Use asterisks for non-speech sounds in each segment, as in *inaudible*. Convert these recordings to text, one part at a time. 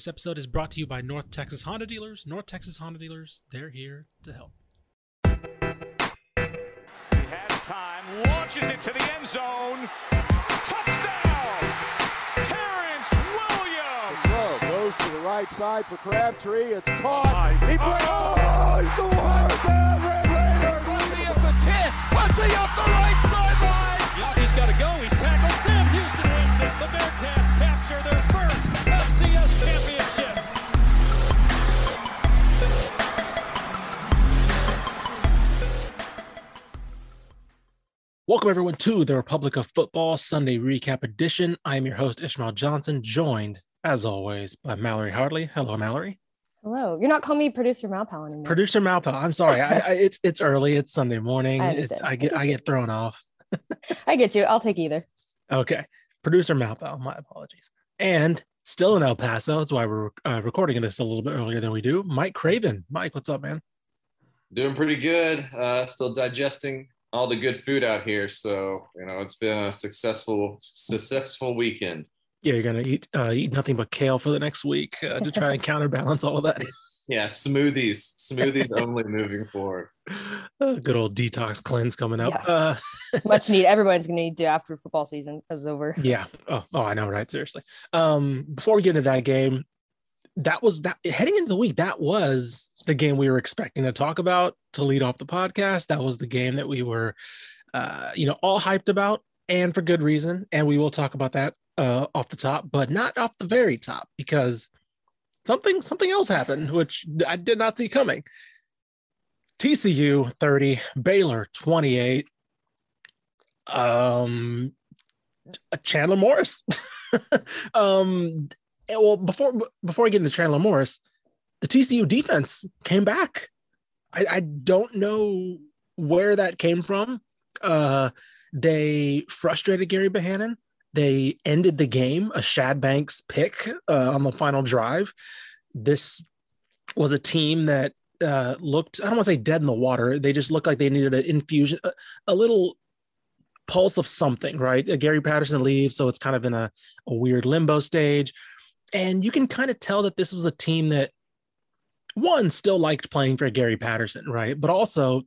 This episode is brought to you by North Texas Honda Dealers. North Texas Honda Dealers, they're here to help. He has time, launches it to the end zone. Touchdown! Terrence Williams! Throw goes to the right side for Crabtree. It's caught. He breaks. Oh, he's going hard down. Red Raiders. Bussy up the 10. Bussy up the right sideline. Yep, he's got to go. He's tackled. Sam Houston wins it. The Bearcats capture their first FCS championship. Welcome, everyone, to the Republic of Football Sunday Recap Edition. I am your host, Ishmael Johnson, joined, as always, by Mallory Hartley. Hello, Mallory. Hello. You're not calling me producer Malpal anymore. Producer Malpal. I'm sorry. I, I, it's it's early. It's Sunday morning. *laughs* I it's. I get I I get get thrown off. *laughs* I get you. I'll take either. Okay. Producer Malpal. My apologies. And still in El Paso. That's why we're uh, recording this a little bit earlier than we do. Mike Craven. Mike, what's up, man? Doing pretty good. Uh, still digesting all the good food out here. So you know, it's been a successful successful weekend. Yeah, you're gonna eat uh, eat nothing but kale for the next week uh, to try and *laughs* counterbalance all of that. Yeah, smoothies, smoothies only moving forward. *laughs* Uh, good old detox cleanse coming up. Yeah. Uh, *laughs* Much need. Everyone's going to need to after football season is over. yeah. Oh, oh, I know, right? Seriously. Um, before we get into that game, that was that heading into the week. That was the game we were expecting to talk about to lead off the podcast. That was the game that we were, uh, you know, all hyped about, and for good reason. And we will talk about that uh, off the top, but not off the very top because something something else happened, which I did not see coming. TCU 30, Baylor 28. Um, Chandler Morris. *laughs* um, well, before before I get into Chandler Morris, the TCU defense came back. I, I don't know where that came from. Uh, they frustrated Gerry Bohanon. They ended the game, a Shad Banks pick uh, on the final drive. This was a team that uh, looked, I don't want to say dead in the water. They just looked like they needed an infusion, a, a little pulse of something, right? Gary Patterson leaves, so it's kind of in a, a weird limbo stage. And you can kind of tell that this was a team that, one, still liked playing for Gary Patterson, right? But also,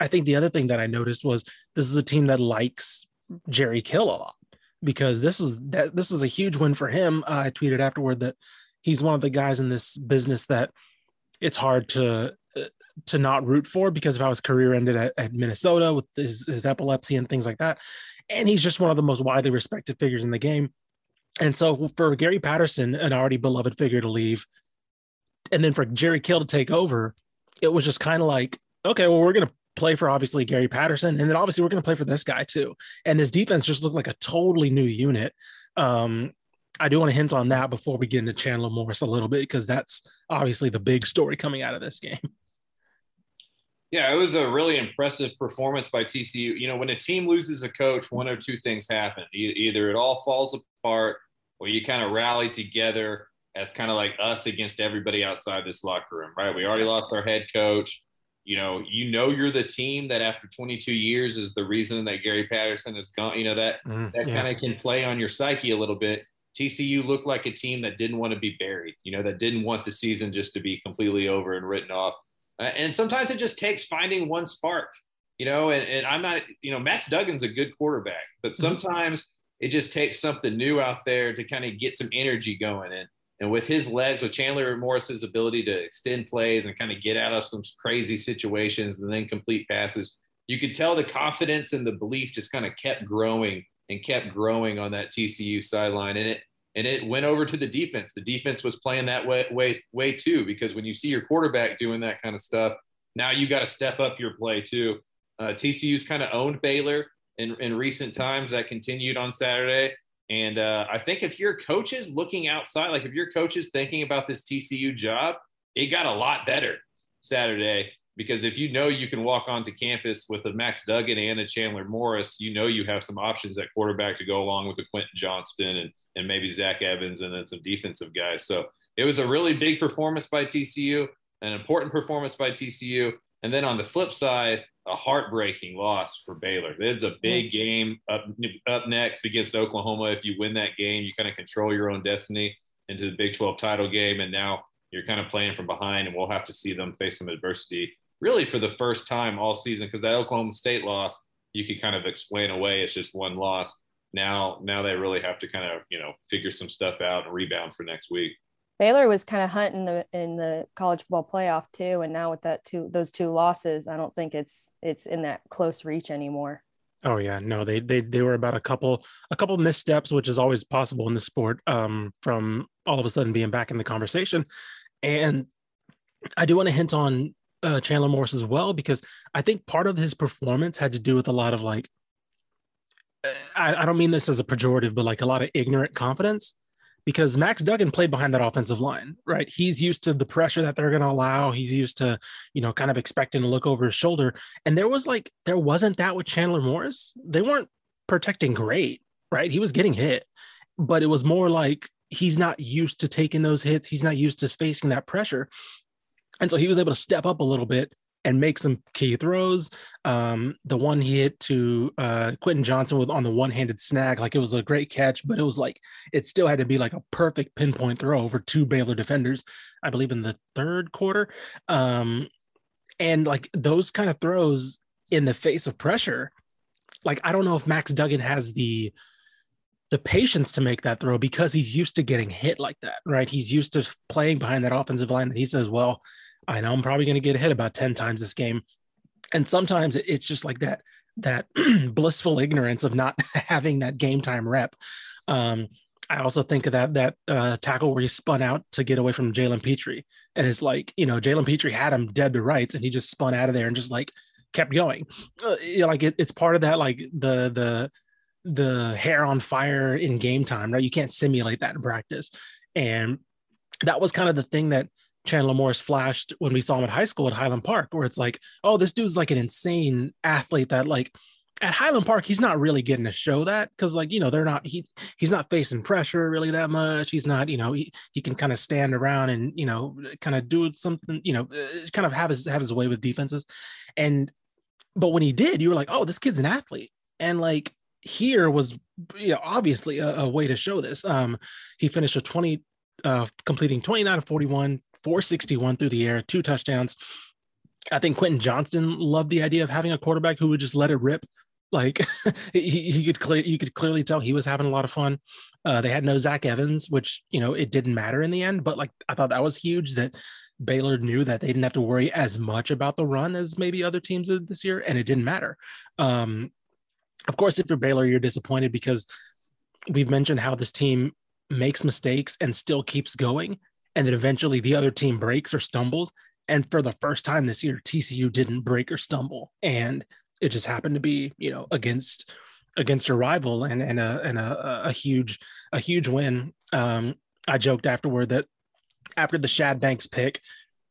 I think the other thing that I noticed was this is a team that likes Jerry Kill a lot because this was that this was a huge win for him. Uh, I tweeted afterward that he's one of the guys in this business that it's hard to uh, to not root for because of how his career ended at, at Minnesota with his, his epilepsy and things like that. And he's just one of the most widely respected figures in the game. And so for Gary Patterson, an already beloved figure to leave, and then for Jerry Kill to take over, it was just kind of like, okay, well, we're gonna play for obviously Gary Patterson, and then obviously we're gonna play for this guy too. And this defense just looked like a totally new unit. Um, I do want to hint on that before we get into Chandler Morris a little bit because that's obviously the big story coming out of this game. Yeah, it was a really impressive performance by TCU. You know, when a team loses a coach, one or two things happen. Either it all falls apart, or you kind of rally together as kind of like us against everybody outside this locker room, right? We already lost our head coach. You know, you know you're the team that after 22 years is the reason that Gary Patterson is gone. You know that Mm, that yeah. kind of can play on your psyche a little bit. TCU looked like a team that didn't want to be buried, you know, that didn't want the season just to be completely over and written off. Uh, and sometimes it just takes finding one spark, you know, and, and I'm not, you know, Max Duggan's a good quarterback, but sometimes it just takes something new out there to kind of get some energy going. And, and with his legs, with Chandler Morris's ability to extend plays and kind of get out of some crazy situations and then complete passes, you could tell the confidence and the belief just kind of kept growing and kept growing on that TCU sideline. And it and it went over to the defense. The defense was playing that way way, way too, because when you see your quarterback doing that kind of stuff, now you got to step up your play too. Uh, TCU's kind of owned Baylor in, in recent times. That continued on Saturday. And uh, I think if your coaches looking outside, like if your coaches thinking about this TCU job, it got a lot better Saturday because if you know you can walk onto campus with a Max Duggan and a Chandler Morris, you know you have some options at quarterback to go along with the Quentin Johnston and, and maybe Zach Evans and then some defensive guys. So it was a really big performance by TCU, an important performance by TCU. And then on the flip side, a heartbreaking loss for Baylor. It's a big game up up next against Oklahoma. If you win that game, you kind of control your own destiny. into the Big 12 title game, and now you're kind of playing from behind, and we'll have to see them face some adversity really for the first time all season because that Oklahoma State loss you could kind of explain away it's just one loss. Now, now they really have to kind of you know figure some stuff out and rebound for next week. Baylor was kind of hunting the in the college football playoff too, and now with that two those two losses, I don't think it's it's in that close reach anymore. Oh yeah, no, they they they were about a couple a couple missteps, which is always possible in the sport, um, from all of a sudden being back in the conversation. And I do want to hint on uh, Chandler Morris as well because I think part of his performance had to do with a lot of like uh, I, I don't mean this as a pejorative, but like a lot of ignorant confidence because Max Duggan played behind that offensive line, right? He's used to the pressure that they're going to allow. He's used to, you know, kind of expecting to look over his shoulder. And there was like, there wasn't that with Chandler Morris. They weren't protecting great, right? He was getting hit, but it was more like he's not used to taking those hits. He's not used to facing that pressure. And so he was able to step up a little bit and make some key throws. Um, the one he hit to uh, Quentin Johnston with on the one-handed snag, like it was a great catch, but it was like it still had to be like a perfect pinpoint throw over two Baylor defenders, I believe in the third quarter. Um, and like those kind of throws in the face of pressure, like I don't know if Max Duggan has the the patience to make that throw because he's used to getting hit like that, right? He's used to playing behind that offensive line that he says, well, I know I'm probably going to get hit about 10 times this game. And sometimes it's just like that, that *clears throat* blissful ignorance of not *laughs* having that game time rep. Um, I also think of that that uh, tackle where he spun out to get away from Jalen Pitre, and it's like you know Jalen Pitre had him dead to rights, and he just spun out of there and just like kept going. Uh, you know, like it, it's part of that like the the the hair on fire in game time, right? You can't simulate that in practice, and that was kind of the thing that Chandler Morris flashed when we saw him at high school at Highland Park, where it's like, oh, this dude's like an insane athlete that like at Highland Park, he's not really getting to show that because like, you know, they're not he he's not facing pressure really that much. He's not, you know, he, he can kind of stand around and, you know, kind of do something, you know, uh, kind of have his have his way with defenses. And but when he did, you were like, oh, this kid's an athlete. And like here was you know, obviously a, a way to show this. Um, he finished with 20 uh, completing 29 of 41, 461 through the air, two touchdowns. I think Quentin Johnston loved the idea of having a quarterback who would just let it rip. Like *laughs* he, he could clear, you could clearly tell he was having a lot of fun. Uh, they had no Zach Evans, which you know it didn't matter in the end. But like I thought that was huge that Baylor knew that they didn't have to worry as much about the run as maybe other teams did this year, and it didn't matter. Um, of course, if you're Baylor, you're disappointed because we've mentioned how this team makes mistakes and still keeps going and then eventually the other team breaks or stumbles. And for the first time this year, TCU didn't break or stumble, and it just happened to be, you know, against against a rival and and a and a, a huge a huge win. Um, I joked afterward that after the Shad Banks pick,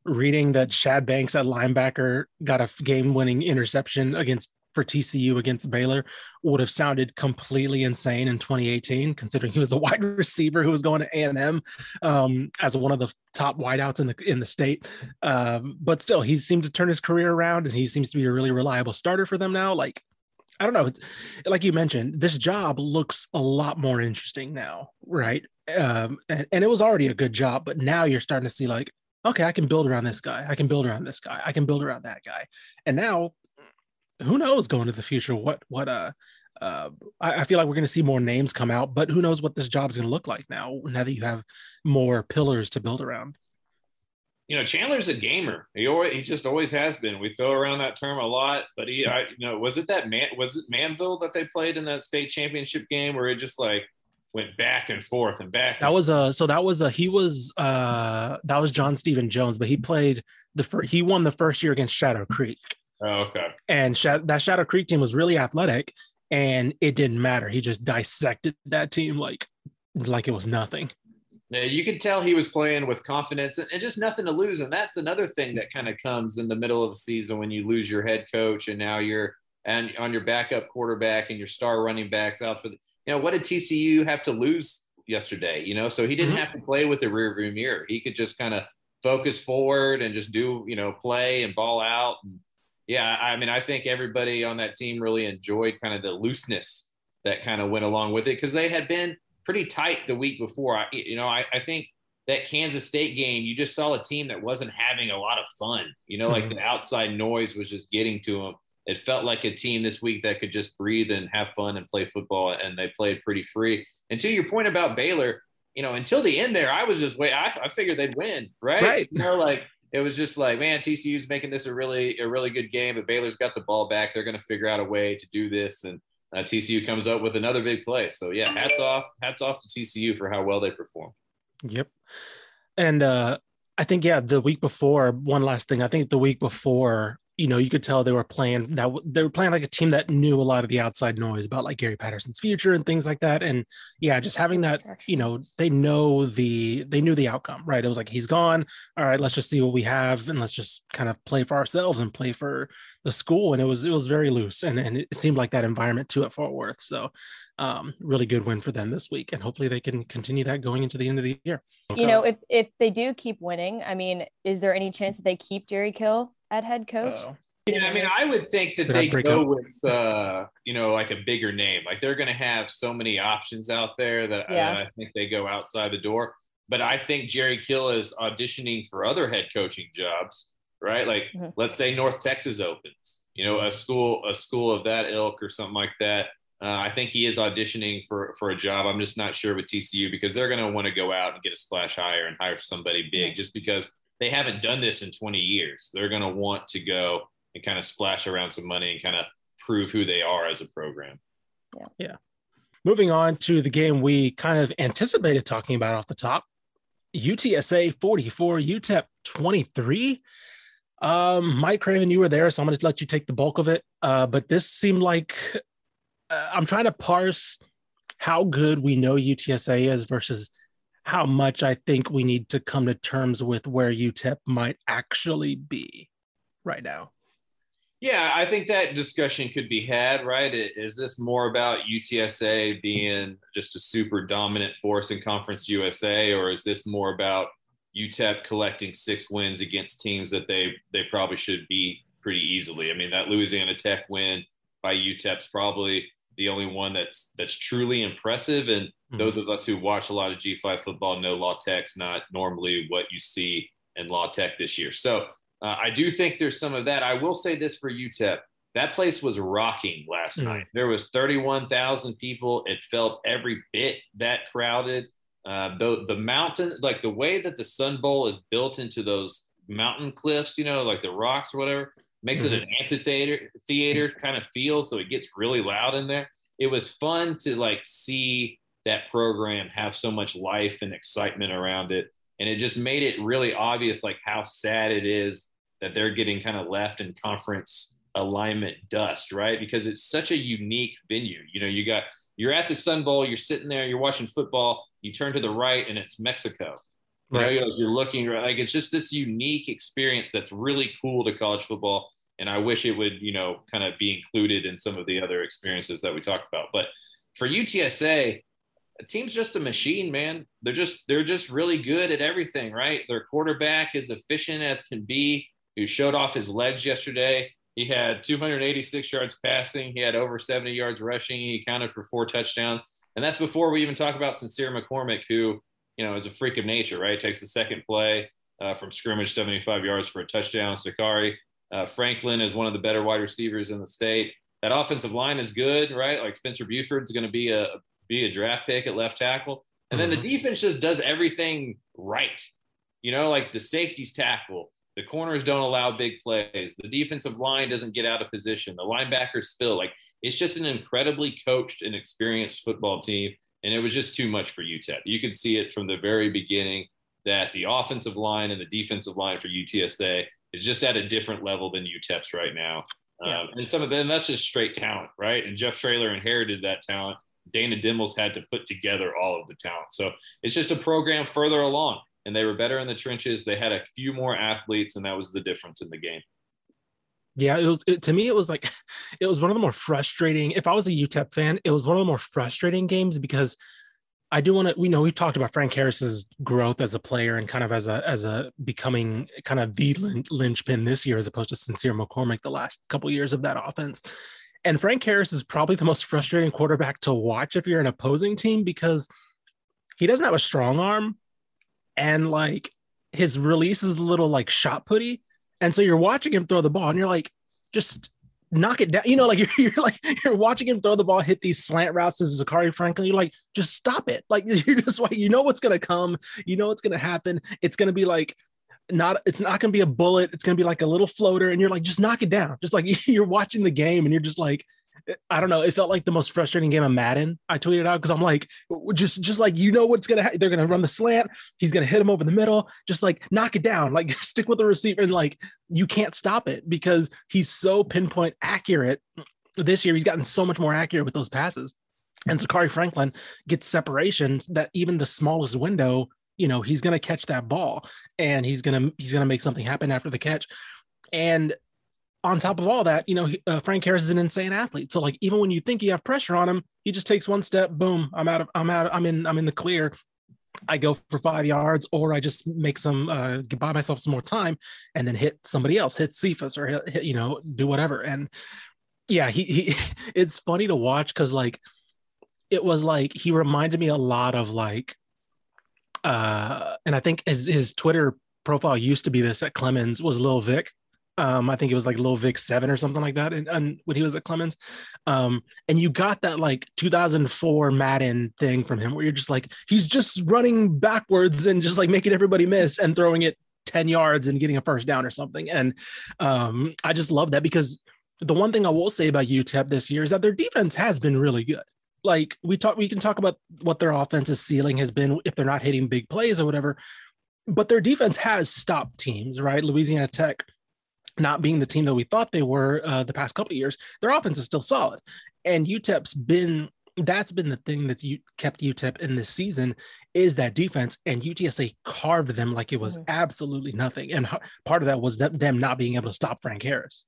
reading that Shad Banks at linebacker got a game winning interception against for TCU against Baylor would have sounded completely insane in 2018, considering he was a *laughs* wide receiver who was going to A&M um, as one of the top wideouts in the in the state. Um, but still, he seemed to turn his career around, and he seems to be a really reliable starter for them now. Like, I don't know, like you mentioned, this job looks a lot more interesting now, right? Um, and, and it was already a good job, but now you're starting to see like, okay, I can build around this guy. I can build around this guy. I can build around that guy. And now who knows going into the future what what uh uh, I, I, feel like we're going to see more names come out, but who knows what this job is going to look like now, now that you have more pillars to build around. You know, Chandler's a gamer. He always, he just always has been. We throw around that term a lot, but he, I, you know, was it that man, was it Manvel that they played in that state championship game where it just like went back and forth and back? And that was a, so that was a, he was, uh, that was John Stephen Jones, but he played the first, he won the first year against Shadow Creek. Oh, okay. And Sh- that Shadow Creek team was really athletic, and it didn't matter. He just dissected that team like like it was nothing. Yeah, you could tell he was playing with confidence and, and just nothing to lose. And that's another thing that kind of comes in the middle of the season when you lose your head coach and now you're and on your backup quarterback and your star running backs out for the you know what did TCU have to lose yesterday? You know, so he didn't mm-hmm. have to play with the rear view mirror. He could just kind of focus forward and just do you know play and ball out. And, yeah, I mean, I think everybody on that team really enjoyed kind of the looseness that kind of went along with it because they had been pretty tight the week before. I, you know, I, I think that Kansas State game, you just saw a team that wasn't having a lot of fun. You know, like mm-hmm. the outside noise was just getting to them. It felt like a team this week that could just breathe and have fun and play football, and they played pretty free. And to your point about Baylor, you know, until the end there, I was just wait. I, I figured they'd win, right? Right. You know, like it was just like, man, TCU's making this a really a really good game, but Baylor's got the ball back. They're going to figure out a way to do this, and uh, TCU comes up with another big play. So yeah, hats off, hats off to TCU for how well they performed. Yep. And uh, I think yeah, the week before, one last thing. I think the week before you know, you could tell they were playing that they were playing like a team that knew a lot of the outside noise about like Gary Patterson's future and things like that. And yeah, just having that, you know, they know the they knew the outcome, right? It was like he's gone. All right, let's just see what we have and let's just kind of play for ourselves and play for the school. And it was it was very loose and and it seemed like that environment too at Fort Worth. So um, really good win for them this week, and hopefully they can continue that going into the end of the year. You know, if if they do keep winning, I mean, is there any chance that they keep Jerry Kill at head coach? Uh, yeah, I mean, I would think that they go up? with, uh, you know, like a bigger name. Like they're going to have so many options out there that yeah. I, I think they go outside the door. But I think Jerry Kill is auditioning for other head coaching jobs, right? Like, mm-hmm. let's say North Texas opens, you know, a school, a school of that ilk or something like that. Uh, I think he is auditioning for for a job. I'm just not sure with TCU because they're going to want to go out and get a splash hire and hire somebody big, just because they haven't done this in 20 years. They're going to want to go and kind of splash around some money and kind of prove who they are as a program. Yeah. Yeah. Moving on to the game we kind of anticipated talking about off the top UTSA 44, UTEP 23. Um, Mike Craven, you were there, so I'm going to let you take the bulk of it. Uh, but this seemed like uh, I'm trying to parse how good we know UTSA is versus how much I think we need to come to terms with where UTEP might actually be right now. Yeah, I think that discussion could be had, right? Is this more about UTSA being just a super dominant force in Conference USA, or is this more about UTEP collecting six wins against teams that they they probably should beat pretty easily? I mean, that Louisiana Tech win by UTEP's probably the only one that's that's truly impressive. And mm-hmm. those of us who watch a lot of G5 football know La Tech's not normally what you see in La Tech this year. So uh, I do think there's some of that. I will say this for UTEP. That place was rocking last mm. night. There was 31,000 people. It felt every bit that crowded. Uh, the the mountain, like the way that the Sun Bowl is built into those mountain cliffs, you know, like the rocks or whatever, makes mm-hmm. it an amphitheater theater kind of feel. So it gets really loud in there. It was fun to like see that program have so much life and excitement around it. And it just made it really obvious like how sad it is that they're getting kind of left in conference alignment dust, right? Because it's such a unique venue. You know, you got you're at the Sun Bowl, you're sitting there, you're watching football, you turn to the right and it's Mexico. Right. You know, you're looking like it's just this unique experience that's really cool to college football. And I wish it would, you know, kind of be included in some of the other experiences that we talked about. But for UTSA, a team's just a machine, man. They're just they're just really good at everything, right? Their quarterback is efficient as can be who showed off his legs yesterday. He had 286 yards passing. He had over 70 yards rushing. He counted for four touchdowns. And that's before we even talk about Sincere McCormick, who, you know, is a freak of nature, right? Takes the second play uh, from scrimmage, 75 yards for a touchdown. Zakhari uh, Franklin is one of the better wide receivers in the state. That offensive line is good, right? Like Spencer Burford's going to be a be a draft pick at left tackle, and then the mm-hmm. defense just does everything right. You know, like the safeties tackle, the corners don't allow big plays. The defensive line doesn't get out of position. The linebackers spill. Like it's just an incredibly coached and experienced football team. And it was just too much for UTEP. You could see it from the very beginning that the offensive line and the defensive line for UTSA is just at a different level than UTEP's right now. Yeah. Um, and some of them, that's just straight talent, right? And Jeff Traylor inherited that talent. Dana Dimel's had to put together all of the talent. So it's just a program further along and they were better in the trenches. They had a few more athletes, and that was the difference in the game. Yeah, it was it, to me. It was like *laughs* it was one of the more frustrating. If I was a UTEP fan, it was one of the more frustrating games because I do want to. We know we've talked about Frank Harris's growth as a player and kind of as a as a becoming kind of the linchpin this year as opposed to Sincere McCormick the last couple years of that offense. And Frank Harris is probably the most frustrating quarterback to watch if you're an opposing team because he doesn't have a strong arm, and like his release is a little like shot putty, and so you're watching him throw the ball, and you're like, just knock it down. You know, like *laughs* you're, you're, like you're watching him throw the ball, hit these slant routes to Zakhari Franklin. You're like, just stop it. Like *laughs* you're just like, you know what's gonna come, you know what's gonna happen. It's gonna be like not it's not gonna be a bullet, it's gonna be like a little floater, and you're like, just knock it down. Just like *laughs* you're watching the game and you're just like, eh, I don't know. It felt like the most frustrating game of Madden. I tweeted out because I'm like, just just like you know what's gonna happen. They're gonna run the slant. He's gonna hit him over the middle. Just like knock it down. Like *laughs* stick with the receiver and like you can't stop it because he's so pinpoint accurate. This year he's gotten so much more accurate with those passes. And Zakhari Franklin gets separations that even the smallest window, you know, he's gonna catch that ball and he's gonna he's gonna make something happen after the catch. And on top of all that, you know, uh, Frank Harris is an insane athlete. So like, even when you think you have pressure on him, he just takes one step, boom, I'm out of, I'm out, I'm in, I'm in the clear. I go for five yards, or I just make some, uh, buy myself some more time, and then hit somebody else, hit Cephus, or hit, you know, do whatever. And yeah, he, he *laughs* it's funny to watch because like, it was like he reminded me a lot of like, uh, and I think his his Twitter profile used to be this at Clemens was Lil Vic. Um, I think it was like Lil Vic seven or something like that, and, and when he was at Clemens, um, and you got that like 2004 Madden thing from him, where you're just like he's just running backwards and just like making everybody miss and throwing it 10 yards and getting a first down or something, and um, I just love that because the one thing I will say about UTEP this year is that their defense has been really good. Like we talk, we can talk about what their offensive ceiling has been if they're not hitting big plays or whatever, but their defense has stopped teams, right? Louisiana Tech not being the team that we thought they were uh, the past couple of years, their offense is still solid. And UTEP's been that's been the thing that's you kept UTEP in this season is that defense and UTSA carved them like it was mm-hmm. absolutely nothing. And part of that was them not being able to stop Frank Harris.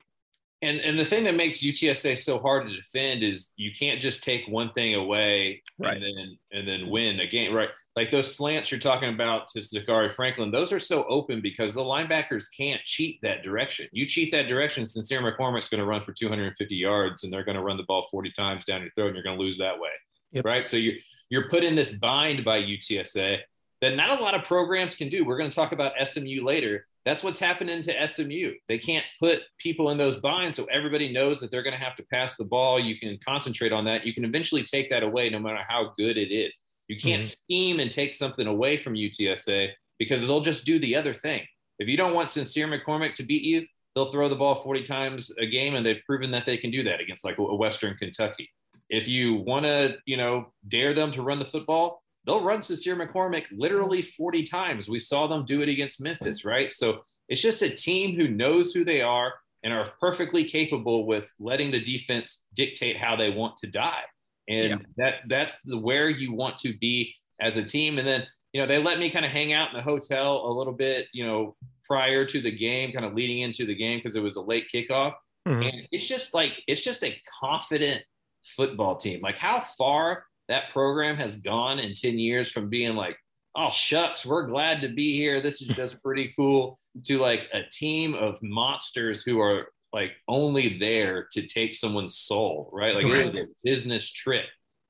And and the thing that makes UTSA so hard to defend is you can't just take one thing away right. and then and then win a game. Right. Like those slants you're talking about to Zakhari Franklin, those are so open because the linebackers can't cheat that direction. You cheat that direction, Sincere McCormick's going to run for 250 yards and they're going to run the ball 40 times down your throat and you're going to lose that way. Yep. Right. So you you're put in this bind by UTSA that not a lot of programs can do. We're going to talk about SMU later that's what's happening to SMU. They can't put people in those binds so everybody knows that they're going to have to pass the ball. You can concentrate on that. You can eventually take that away no matter how good it is. You can't mm-hmm. scheme and take something away from UTSA because they'll just do the other thing. If you don't want Sincere McCormick to beat you, they'll throw the ball 40 times a game and they've proven that they can do that against like a Western Kentucky. If you want to, you know, dare them to run the football, they'll run Sincere McCormick literally 40 times. We saw them do it against Memphis, right? So it's just a team who knows who they are and are perfectly capable with letting the defense dictate how they want to die. And yeah. that that's the where you want to be as a team. And then, you know, they let me kind of hang out in the hotel a little bit, you know, prior to the game, kind of leading into the game because it was a late kickoff. Mm-hmm. And it's just like it's just a confident football team. Like how far that program has gone in 10 years from being like, oh, shucks, we're glad to be here. This is just *laughs* pretty cool, to like a team of monsters who are like only there to take someone's soul, right? Like right. it was a business trip.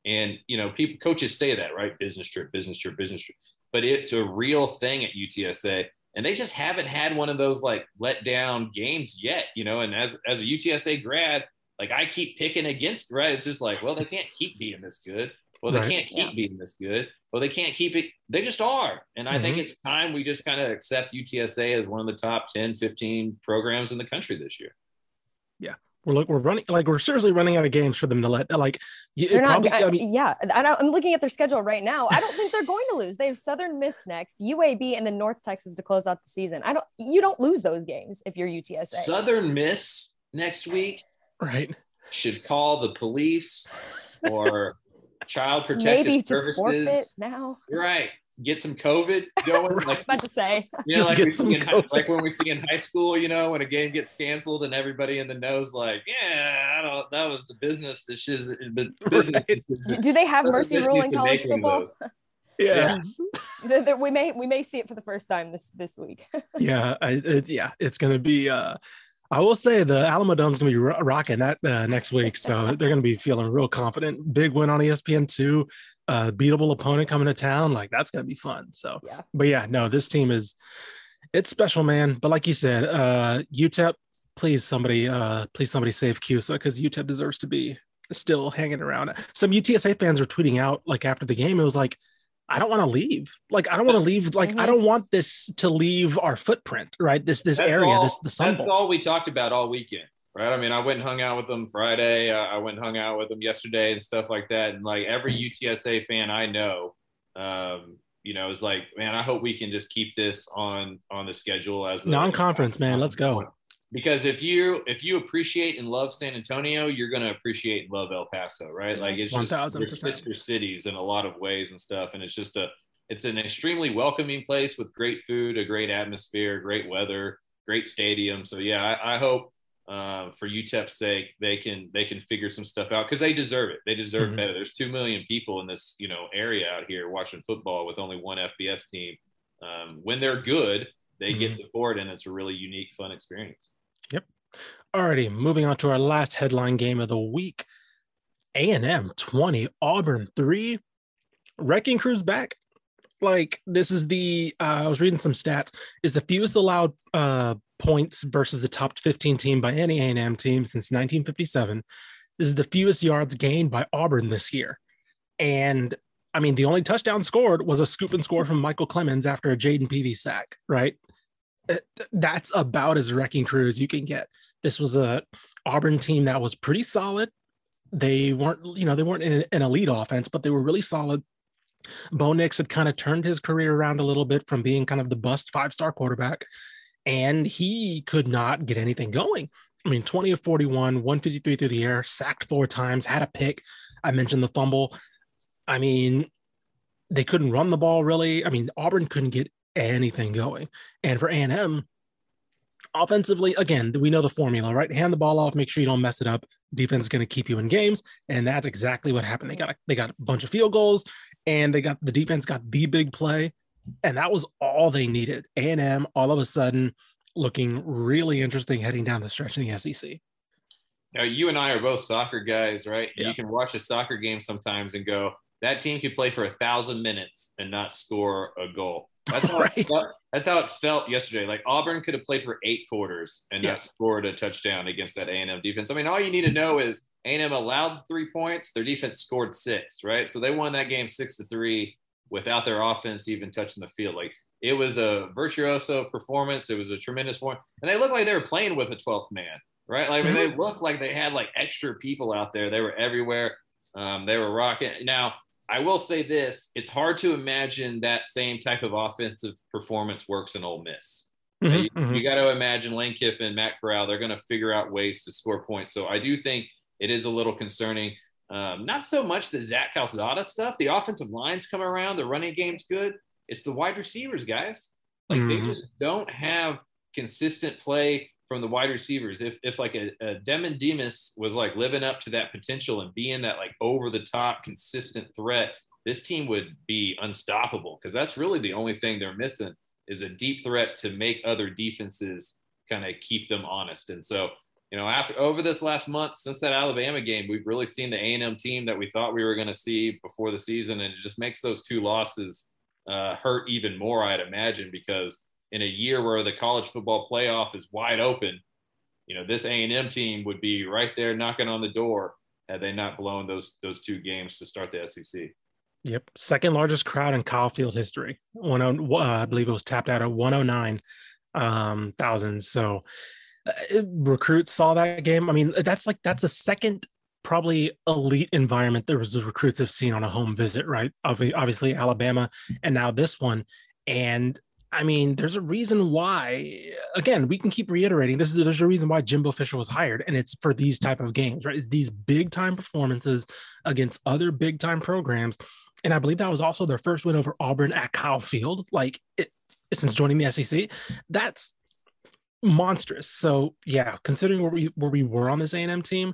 And, you know, people, coaches say that, right? Business trip, business trip, business trip. But it's a real thing at UTSA. And they just haven't had one of those like let down games yet, you know. And as, as a UTSA grad, like I keep picking against, right? It's just like, well, they can't keep being this good. Well, they right. can't keep yeah. being this good. Well, they can't keep it. They just are. And I mm-hmm. think it's time we just kind of accept UTSA as one of the top 10, 15 programs in the country this year. Yeah. We're look, we're running like we're seriously running out of games for them to let like they're not, probably, I, I mean, yeah I'm looking at their schedule right now I don't think they're going to lose they have Southern Miss next UAB and then North Texas to close out the season I don't you don't lose those games if you're UTSA Southern Miss next week right should call the police or child protective Maybe services. just forfeit now. right. Get some COVID going. *laughs* like, about to say. You know, just like, get some in, like when we see in high school, you know, when a game gets canceled and everybody in the nose like, yeah, I don't. That was the business. This is *laughs* business. Right. Do they have mercy rule in college football? *laughs* Yeah. yeah. we may we may see it for the first time this this week. yeah, I, it, yeah, it's gonna be. uh I will say the Alamodome's going to be rocking that uh, next week, so they're going to be feeling real confident. Big win on ESPN two. a beatable opponent coming to town. Like that's gonna be fun. So Yeah. but yeah, no, this team is it's special, man. But like you said, uh UTEP, please somebody uh please somebody save CUSA because UTEP deserves to be still hanging around. Some UTSA fans were tweeting out like after the game, it was like, I don't want to leave. Like I don't want to leave. Like I don't want this to leave our footprint, right? This this That's area, all- this the Sun That's Bowl. all we talked about all weekend, right? I mean, I went and hung out with them Friday. Uh, I went and hung out with them yesterday and stuff like that. And like every UTSA fan I know, um, you know, is like, man, I hope we can just keep this on on the schedule as a- Non-conference, man. Let's go. Because if you if you appreciate and love San Antonio, you're gonna appreciate and love El Paso, right? Like it's just 1000%. they're sister cities in a lot of ways and stuff. And it's just a it's an extremely welcoming place with great food, a great atmosphere, great weather, great stadium. So yeah, I, I hope uh, for UTEP's sake they can they can figure some stuff out because they deserve it. They deserve Mhm. better. There's two million people in this you know area out here watching football with only one FBS team. Um, when they're good, they get support and it's a really unique, fun experience. Alrighty, moving on to our last headline game of the week. A&M 20, Auburn 3. Wrecking Crew's back. Like this is the uh, I was reading some stats. Is the fewest allowed uh, points versus the top 15 team by any A&M team since 1957. This is the fewest yards gained by Auburn this year. And I mean, the only touchdown scored was a scoop and score from Michael Clemons after a Jayden Peevy sack, right? That's about as wrecking crew as you can get. This was a Auburn team that was pretty solid. They weren't, you know, they weren't in an elite offense, but they were really solid. Bo Nix had kind of turned his career around a little bit from being kind of the bust five star quarterback, and he could not get anything going. I mean, 20 of 41, 153 through the air, sacked four times, had a pick. I mentioned the fumble. I mean, they couldn't run the ball really. I mean, Auburn couldn't get anything going. And for A&M, offensively, again, we know the formula, right? Hand the ball off, make sure you don't mess it up. Defense is going to keep you in games, and that's exactly what happened. They got a, they got a bunch of field goals, and they got the defense got the big play, and that was all they needed. A&M all of a sudden looking really interesting heading down the stretch in the SEC. Now, you and I are both soccer guys, right? Yeah. You can watch a soccer game sometimes and go, that team could play for a thousand minutes and not score a goal. *laughs* That's how, Right. it felt, that's how it felt yesterday. Like Auburn could have played for eight quarters and not scored a touchdown against that A&M defense. I mean, all you need to know is A&M allowed three points. Their defense scored six, right? So they won that game six to three without their offense even touching the field. Like it was a virtuoso performance. It was a tremendous one. And they looked like they were playing with a 12th man, right? Like I mean, they looked like they had like extra people out there. They were everywhere. Um, they were rocking. Now, I will say this: it's hard to imagine that same type of offensive performance works in Ole Miss. Mhm, You, mhm. got to imagine Lane Kiffin, Matt Corral. They're going to figure out ways to score points. So I do think it is a little concerning. Um, not so much the Zach Calzada stuff. The offensive lines come around. The running game's good. It's the wide receivers, guys. Like Mhm. they just don't have consistent play from the wide receivers. If if like a, a Demond Demas was like living up to that potential and being that like over the top consistent threat, this team would be unstoppable because that's really the only thing they're missing is a deep threat to make other defenses kind of keep them honest. And so, you know, after over this last month since that Alabama game, we've really seen the A&M team that we thought we were going to see before the season, and it just makes those two losses uh, hurt even more, I'd imagine, because in a year where the college football playoff is wide open, you know, this A&M team would be right there knocking on the door had they not blown those those two games to start the SEC. Yep. Second largest crowd in Kyle Field history. One, uh, I believe it was tapped out at 109 um, thousand. So uh, recruits saw that game. I mean, that's like, that's a second probably elite environment there was the recruits have seen on a home visit, right? Obviously Alabama and now this one. And I mean, there's a reason why. Again, we can keep reiterating this is there's a reason why Jimbo Fisher was hired, and it's for these type of games, right? It's these big time performances against other big time programs, and I believe that was also their first win over Auburn at Kyle Field. Like it, since joining the SEC, that's monstrous. So yeah, considering where we where we were on this A and M team,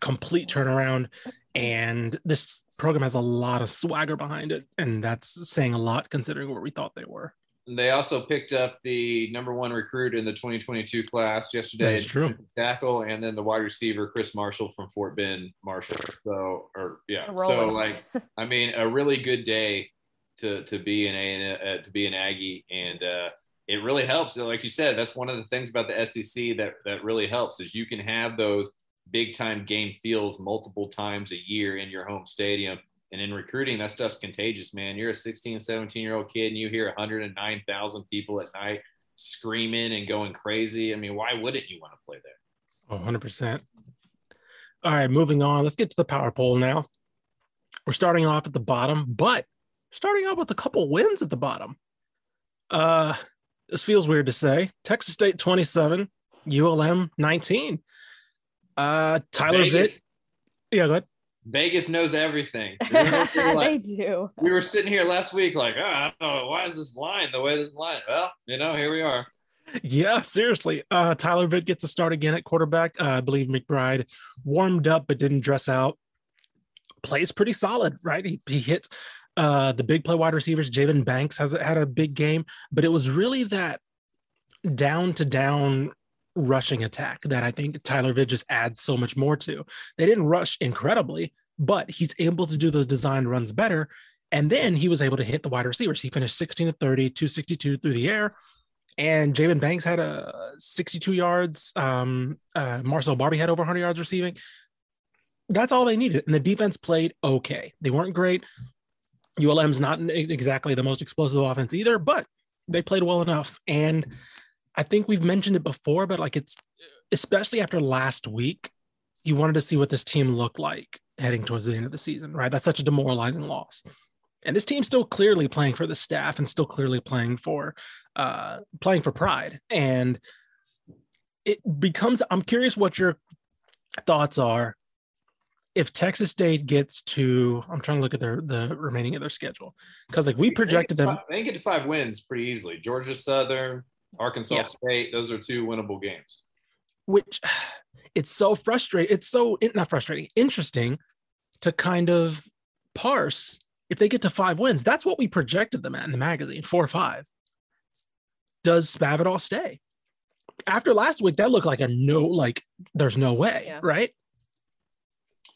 complete turnaround, and this program has a lot of swagger behind it, and that's saying a lot considering where we thought they were. They also picked up the number one recruit in the 2022 class yesterday. That's true. Tackle and then the wide receiver Chris Marshall from Fort Bend Marshall. So or yeah. So like I mean a really good day to to be an a uh, to be an Aggie and uh, it really helps. Like you said, that's one of the things about the SEC that that really helps is you can have those big time game feels multiple times a year in your home stadium. And in recruiting, that stuff's contagious, man. You're a 16, 17 year old kid and you hear 109,000 people at night screaming and going crazy. I mean, why wouldn't you want to play there? 100%. All right, moving on. Let's get to the power poll now. We're starting off at the bottom, but starting off with a couple wins at the bottom. Uh, this feels weird to say. Texas State 27, ULM 19. Uh, Tyler Vegas. Vitt. Yeah, go ahead. Vegas knows everything. *laughs* they do. we were sitting here last week, like, oh, I don't know, why is this line the way this line? Well, you know, here we are. Yeah, seriously. Uh, Tyler Vitt gets a start again at quarterback. Uh, I believe McBride warmed up but didn't dress out. Plays pretty solid, right? He, he hits uh, the big play wide receivers. Javen Banks has had a big game, but it was really that down to down rushing attack that I think Tyler Vitt just adds so much more to. They didn't rush incredibly, but he's able to do those design runs better. And then he was able to hit the wide receivers. He finished 16 to 30, 262 through the air. And Javen Banks had a 62 yards. Um, uh, Marcell Barbee had over 100 yards receiving. That's all they needed. And the defense played okay. They weren't great. ULM's not exactly the most explosive offense either, but they played well enough. And I think we've mentioned it before, but like it's especially after last week, you wanted to see what this team looked like heading towards the end of the season, right? That's such a demoralizing loss. And this team's still clearly playing for the staff and still clearly playing for uh playing for pride. And it becomes I'm curious what your thoughts are if Texas State gets to, I'm trying to look at their the remaining of their schedule because like we projected them. They get to five wins pretty easily. Georgia Southern, Arkansas Yeah. State, those are two winnable games. which *sighs* it's so frustrating. It's so not frustrating, interesting to kind of parse if they get to five wins. That's what we projected them at in the magazine, four or five. Does Spavital stay? After last week, that looked like a no, like there's no way, Yeah. right?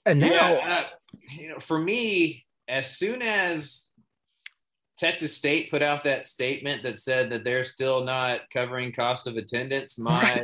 And now, Yeah, uh, you know, for me, as soon as Texas State put out that statement that said that they're still not covering cost of attendance, *laughs* my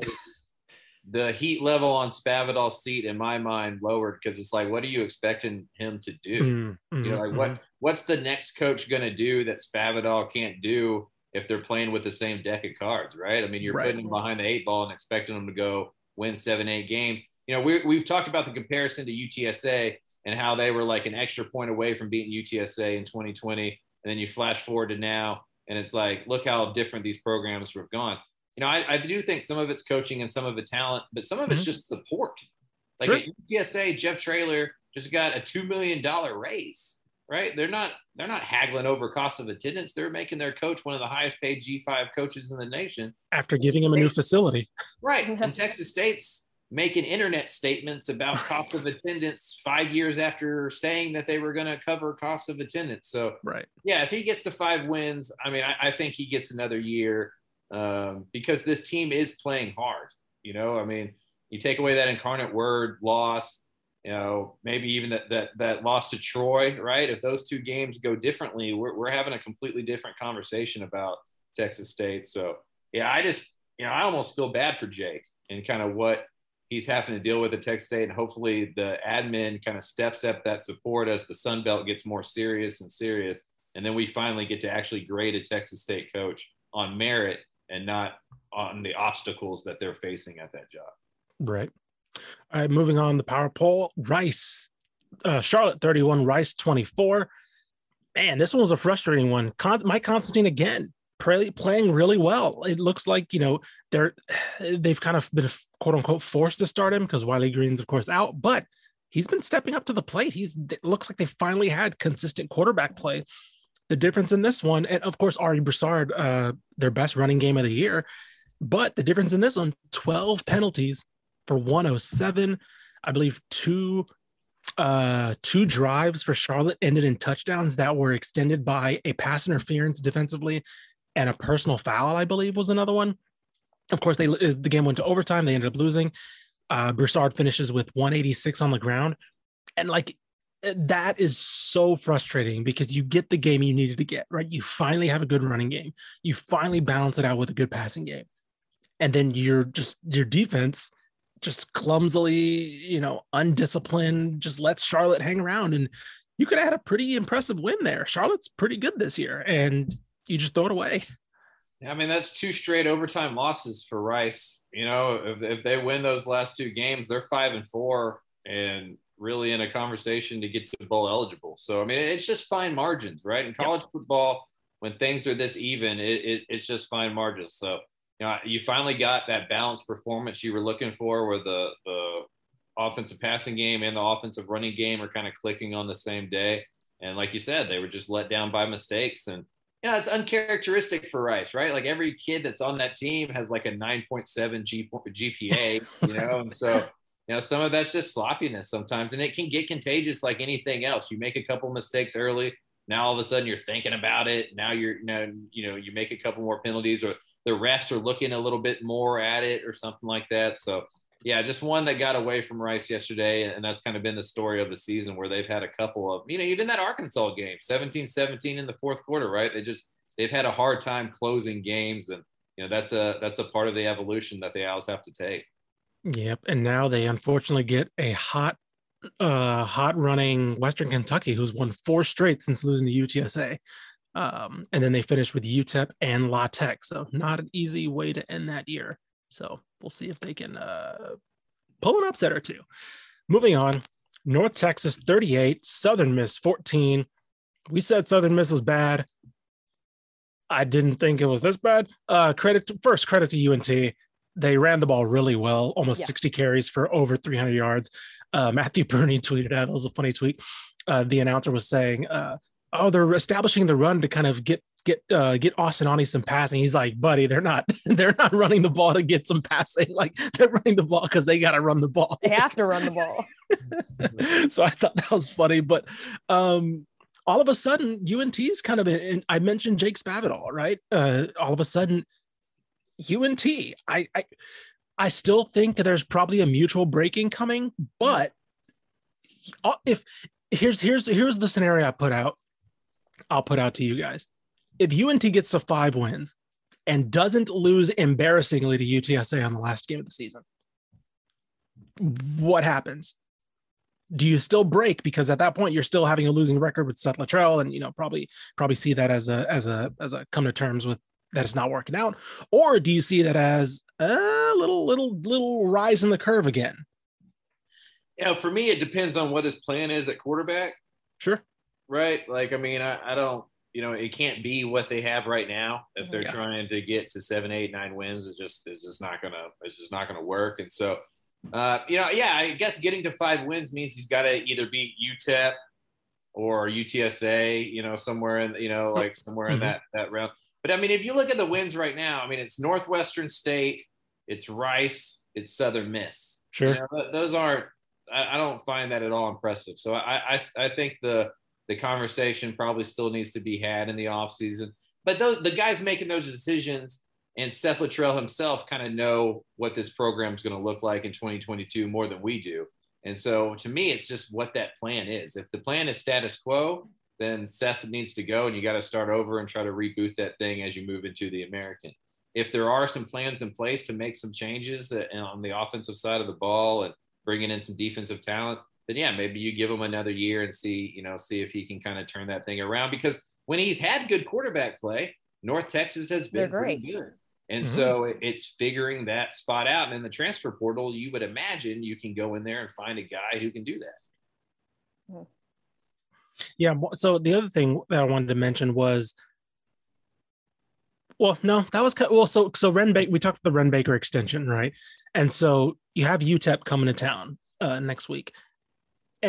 the heat level on Spavital's seat in my mind lowered because it's like, what are you expecting him to do? Mm, mm, You know, like mm. what what's the next coach going to do that Spavital can't do if they're playing with the same deck of cards, right? I mean, you're Right. putting them behind the eight ball and expecting them to go win seven, eight games. You know, we, we've talked about the comparison to UTSA and how they were like an extra point away from beating UTSA in 2020. And then you flash forward to now, and it's like, look how different these programs have gone. You know, I, I do think some of it's coaching and some of it's talent, but some of it's Mhm. just support. Like Sure. at UTSA, Jeff Traylor just got a two million dollar raise right? They're not they're not haggling over cost of attendance. They're making their coach one of the highest paid G5 coaches in the nation. after giving him a new facility, Right. *laughs* And Texas State's making internet statements about *laughs* cost of attendance five years after saying that they were going to cover cost of attendance. So right? yeah, if he gets to five wins, I mean, I, I think he gets another year um, because this team is playing hard. You know, I mean, you take away that incarnate word loss, you know, maybe even that that that loss to Troy, right? If those two games go differently, we're we're having a completely different conversation about Texas State. So yeah, I just you know I almost feel bad for Jake and kind of what he's having to deal with at Texas State, and hopefully the admin kind of steps up that support as the Sun Belt gets more serious and serious, and then we finally get to actually grade a Texas State coach on merit and not on the obstacles that they're facing at that job. Right. All right, moving on the power poll. Rice, uh, Charlotte 31, Rice 24. Man, this one was a frustrating one. Con- Mike Constantine again play- playing really well. It looks like you know they're they've kind of been quote unquote forced to start him because Wiley Green's of course out, but he's been stepping up to the plate. He's it looks like they finally had consistent quarterback play. The difference in this one, and of course Ari Broussard, uh, their best running game of the year, but the difference in this one, 12 penalties for 107. I believe two uh two drives for Charlotte ended in touchdowns that were extended by a pass interference defensively and a personal foul, I believe, was another one. Of course, they the game went to overtime. They ended up losing. Uh, Broussard finishes with 186 on the ground, and like that is so frustrating because you get the game you needed to get right. You finally have a good running game. You finally balance it out with a good passing game, and then you're just your defense just clumsily, you know, undisciplined, just lets Charlotte hang around. And you could have had a pretty impressive win there. Charlotte's pretty good this year, and you just throw it away. I mean, that's two straight overtime losses for Rice. You know, if, if they win those last two games, they're five and four and really in a conversation to get to bowl eligible. So, I mean, it's just fine margins, right? In college yep. football, when things are this even, it, it, it's just fine margins. So, you know, you finally got that balanced performance you were looking for where the, the offensive passing game and the offensive running game are kind of clicking on the same day. And like you said, they were just let down by mistakes. And yeah, it's uncharacteristic for Rice, right? Like every kid that's on that team has like a 9.7 G- GPA, you know, and so you know some of that's just sloppiness sometimes, and it can get contagious like anything else. You make a couple mistakes early, now all of a sudden you're thinking about it. Now you're you know you know you make a couple more penalties, or the refs are looking a little bit more at it, or something like that. So yeah, just one that got away from Rice yesterday. And that's kind of been the story of the season where they've had a couple of, you know, even that Arkansas game, 17 17 in the fourth quarter, right? They just, they've had a hard time closing games. And, you know, that's a, that's a part of the evolution that the Owls have to take. Yep. And now they unfortunately get a hot, uh, hot running Western Kentucky who's won four straight since losing to UTSA. Um, and then they finished with UTEP and La Tech. So not an easy way to end that year. So we'll see if they can uh, pull an upset or two. Moving on, North Texas 38, Southern Miss 14. We said Southern Miss was bad. I didn't think it was this bad. Uh, credit to, first credit to UNT. They ran the ball really well, almost yeah. 60 carries for over 300 yards. Uh, Matthew Burney *laughs* tweeted out, it was a funny tweet. Uh, the announcer was saying, uh, oh, they're establishing the run to kind of get get uh, get Austin Aune some passing. He's like, buddy, they're not *laughs* they're not running the ball to get some passing. Like they're running the ball because they got to run the ball. They have to run the ball. *laughs* so I thought that was funny, but um, all of a sudden UNT's kind of in, I mentioned Jake Spavital, right? Uh, all of a sudden UNT, I, I I still think there's probably a mutual breaking coming, but uh, if here's here's here's the scenario I put out. I'll put out to you guys if UNT gets to five wins and doesn't lose embarrassingly to UTSA on the last game of the season, what happens? Do you still break because at that point you're still having a losing record with Seth Littrell and you know probably probably see that as a as a as a come to terms with that it's not working out, or do you see that as a little little little rise in the curve again? Yeah, for me it depends on what his plan is at quarterback. Sure. Right. Like I mean I, I don't you know, it can't be what they have right now. If they're yeah. trying to get to seven, eight, nine wins, it's just it's just not gonna it's just not gonna work. And so, uh, you know, yeah, I guess getting to five wins means he's got to either beat UTEP or UTSA, you know, somewhere in you know like somewhere mm-hmm. in that that round. But I mean, if you look at the wins right now, I mean, it's Northwestern State, it's Rice, it's Southern Miss. Sure, you know, those aren't. I, I, don't find that at all impressive. So I, I I think the the conversation probably still needs to be had in the offseason. But those, the guys making those decisions and Seth Littrell himself kind of know what this program is going to look like in 2022 more than we do. And so to me, it's just what that plan is. If the plan is status quo, then Seth needs to go and you got to start over and try to reboot that thing as you move into the American. If there are some plans in place to make some changes on the offensive side of the ball and bringing in some defensive talent, then yeah, maybe you give him another year and see, you know, see if he can kind of turn that thing around. Because when he's had good quarterback play, North Texas has been pretty good. And mm-hmm. so it's figuring that spot out. And in the transfer portal, you would imagine you can go in there and find a guy who can do that. Yeah. So the other thing that I wanted to mention was, well, no, that was well. So so Wren Baker, we talked about the Wren Baker extension, right? And so you have UTEP coming to town uh, next week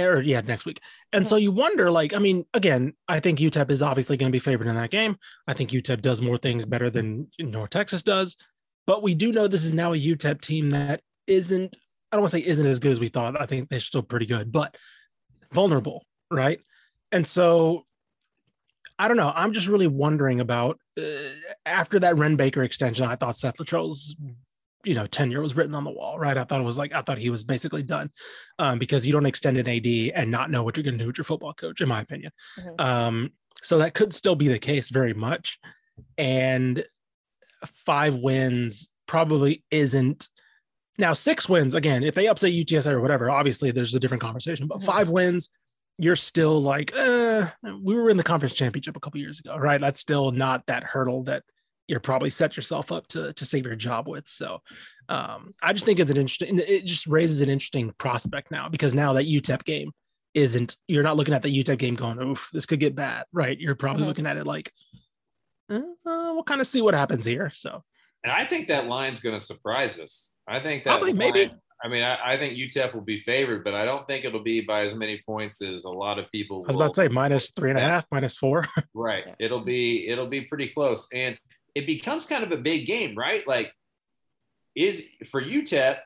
or yeah, next week. And yeah. so you wonder, like, I mean, again, I think UTEP is obviously going to be favored in that game. I think UTEP does more things better than North Texas does, but we do know this is now a UTEP team that isn't. I don't want to say isn't as good as we thought. I think they're still pretty good, but vulnerable, right? And so I don't know. I'm just really wondering about uh, after that Wren Baker extension, I thought Seth Littrell's you know tenure was written on the wall, right? I thought it was like I thought he was basically done um, because you don't extend an AD and not know what you're going to do with your football coach, in my opinion. Mm-hmm. Um, so that could still be the case very much, and five wins probably isn't. Now six wins again. If they upset UTSA or whatever, obviously there's a different conversation. But mm-hmm. five wins, you're still like, uh, we were in the conference championship a couple years ago, right? That's still not that hurdle that you're probably set yourself up to to save your job with. So um, I just think it's an interesting. It just raises an interesting prospect now because now that UTEP game isn't. You're not looking at the UTEP game going, "Oof, this could get bad," right? You're probably mm-hmm. looking at it like, uh, we'll kind of see what happens here. So, and I think that line's going to surprise us. I think that probably line, maybe. I mean, I, I, think UTEP will be favored, but I don't think it'll be by as many points as a lot of people. I was about to say minus three and a half, minus four. *laughs* right. It'll be it'll be pretty close, and it becomes kind of a big game, right? Like, is for UTEP,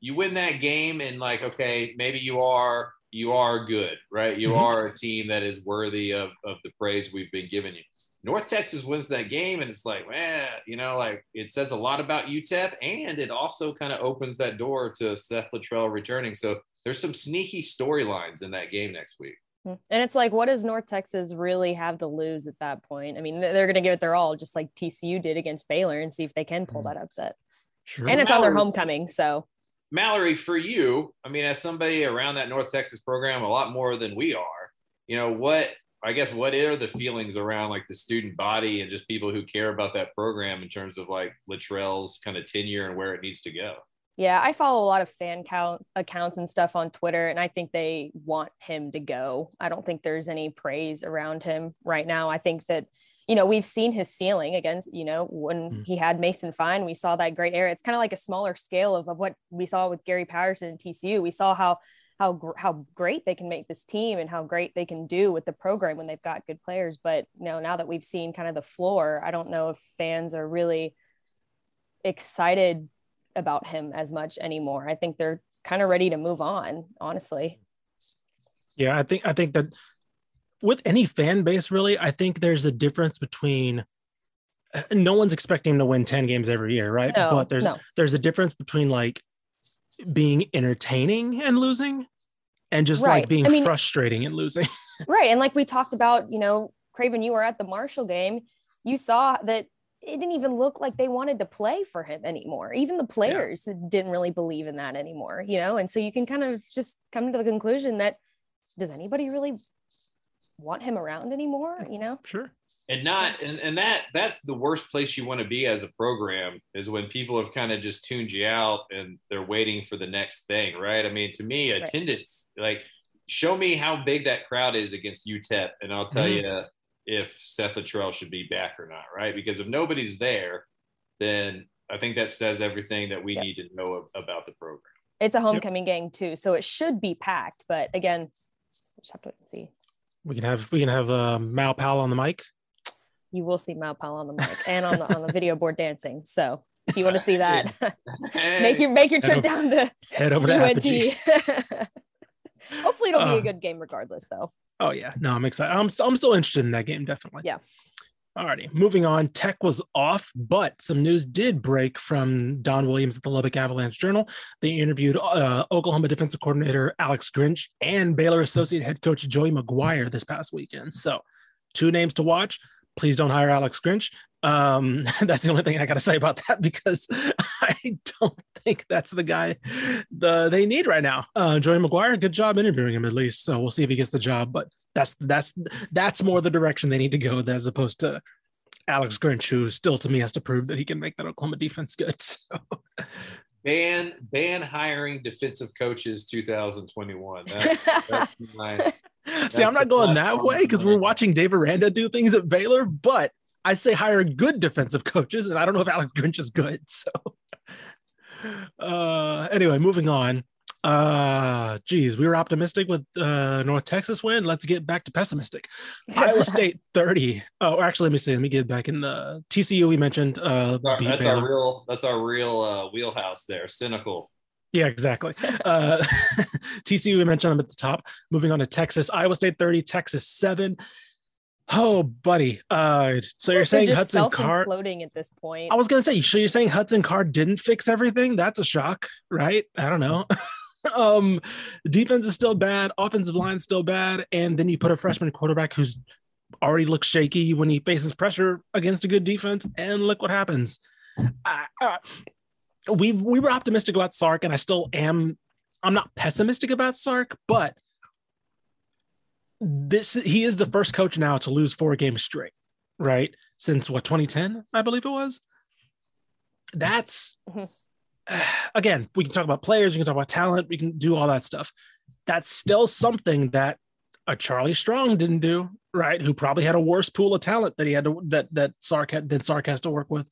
you win that game, and like, okay, maybe you are you are good, right? You mm-hmm. are a team that is worthy of of the praise we've been giving you. North Texas wins that game, and it's like, man, you know, like it says a lot about UTEP, and it also kind of opens that door to Seth Littrell returning. So there's some sneaky storylines in that game next week. Hmm. And it's like, what does North Texas really have to lose at that point? I mean, they're going to give it their all, just like TCU did against Baylor, and see if they can pull hmm. that upset. Sure. And it's Mallory, on their homecoming, so. Mallory, for you, I mean, as somebody around that North Texas program a lot more than we are, you know, what I guess what are the feelings around like the student body and just people who care about that program in terms of like Littrell's kind of tenure and where it needs to go? Yeah, I follow a lot of fan count accounts and stuff on Twitter, and I think they want him to go. I don't think there's any praise around him right now. I think that, you know, we've seen his ceiling against, you know, when mm. he had Mason Fine, we saw that great era. It's kind of like a smaller scale of, of what we saw with Gary Patterson and TCU. We saw how how how great they can make this team and how great they can do with the program when they've got good players. But you know, now that we've seen kind of the floor, I don't know if fans are really excited about him as much anymore. I think they're kind of ready to move on, honestly. Yeah, I think I think that with any fan base, really, I think there's a difference between uh, no one's expecting to win 10 games every year, right? No, but there's no. there's a difference between like being entertaining and losing and just right. like being I mean, frustrating and losing. *laughs* right. And like we talked about, you know, Craven, you were at the Marshall game. You saw that it didn't even look like they wanted to play for him anymore. Even the players yeah. didn't really believe in that anymore, you know? And so you can kind of just come to the conclusion that does anybody really want him around anymore, you know? Sure. And not and, and that that's the worst place you want to be as a program is when people have kind of just tuned you out and they're waiting for the next thing, right? I mean, to me, right. attendance, like show me how big that crowd is against UTEP, and I'll tell mm-hmm. you if Seth Littrell should be back or not, right? Because if nobody's there, then I think that says everything that we yep. need to know about the program. It's a homecoming yep. game too, so it should be packed. But again, just have to wait and see. We can have we can have uh, Mal Powell on the mic. You will see Mal Powell on the mic and on the on the video board dancing. So if you want to see that, *laughs* *laughs* make your make your trip head down to head over to UNT. *laughs* Hopefully, it'll be a uh, good game regardless, though. Oh yeah, no, I'm excited. I'm I'm still interested in that game, definitely. Yeah. Alrighty, moving on. Tech was off, but some news did break from Don Williams at the Lubbock Avalanche Journal. They interviewed uh, Oklahoma defensive coordinator Alex Grinch and Baylor associate head coach Joey McGuire this past weekend. So, two names to watch. Please don't hire Alex Grinch. Um, *laughs* that's the only thing I got to say about that *laughs* because I don't think that's the guy the they need right now. Uh, Joey McGuire, good job interviewing him at least. So we'll see if he gets the job. But that's that's that's more the direction they need to go as opposed to Alex Grinch, who still to me has to prove that he can make that Oklahoma defense good. *laughs* So. Ban ban hiring defensive coaches 2021. That's, that's my, See, I'm not going that way because we're watching Dave Aranda do things at Baylor, but I'd say hire good defensive *laughs* coaches, and I don't know if Alex Grinch is good. *laughs* So, uh, anyway, moving on. Uh, geez, we were optimistic with uh, North Texas win. Let's get back to pessimistic. *laughs* Iowa State 30. Oh, actually, let me see. Let me get back in the TCU. We mentioned. Uh, that's our real. That's our real uh, wheelhouse there. Cynical. Yeah, exactly. Uh, TCU, we mentioned them at the top. Moving on to Texas, Iowa State 30, Texas 7 Oh, buddy. Uh, so you're saying Hudson Card? floating at this point. I was gonna say, so you're saying Hudson Card didn't fix everything? That's a shock, right? I don't know. *laughs* um, defense is still bad, offensive line still bad, and then you put a freshman quarterback who's already looks shaky when he faces pressure against a good defense, and look what happens. uh, we we were optimistic about Sark, and I still am. I'm not pessimistic about Sark, but this he is the first coach now to lose four games straight, right? Since what 2010, I believe it was. That's mm-hmm. *sighs* again, we can talk about players, we can talk about talent, we can do all that stuff. That's still something that a Charlie Strong didn't do, right? Who probably had a worse pool of talent that he had to that that Sark had than Sark has to work with.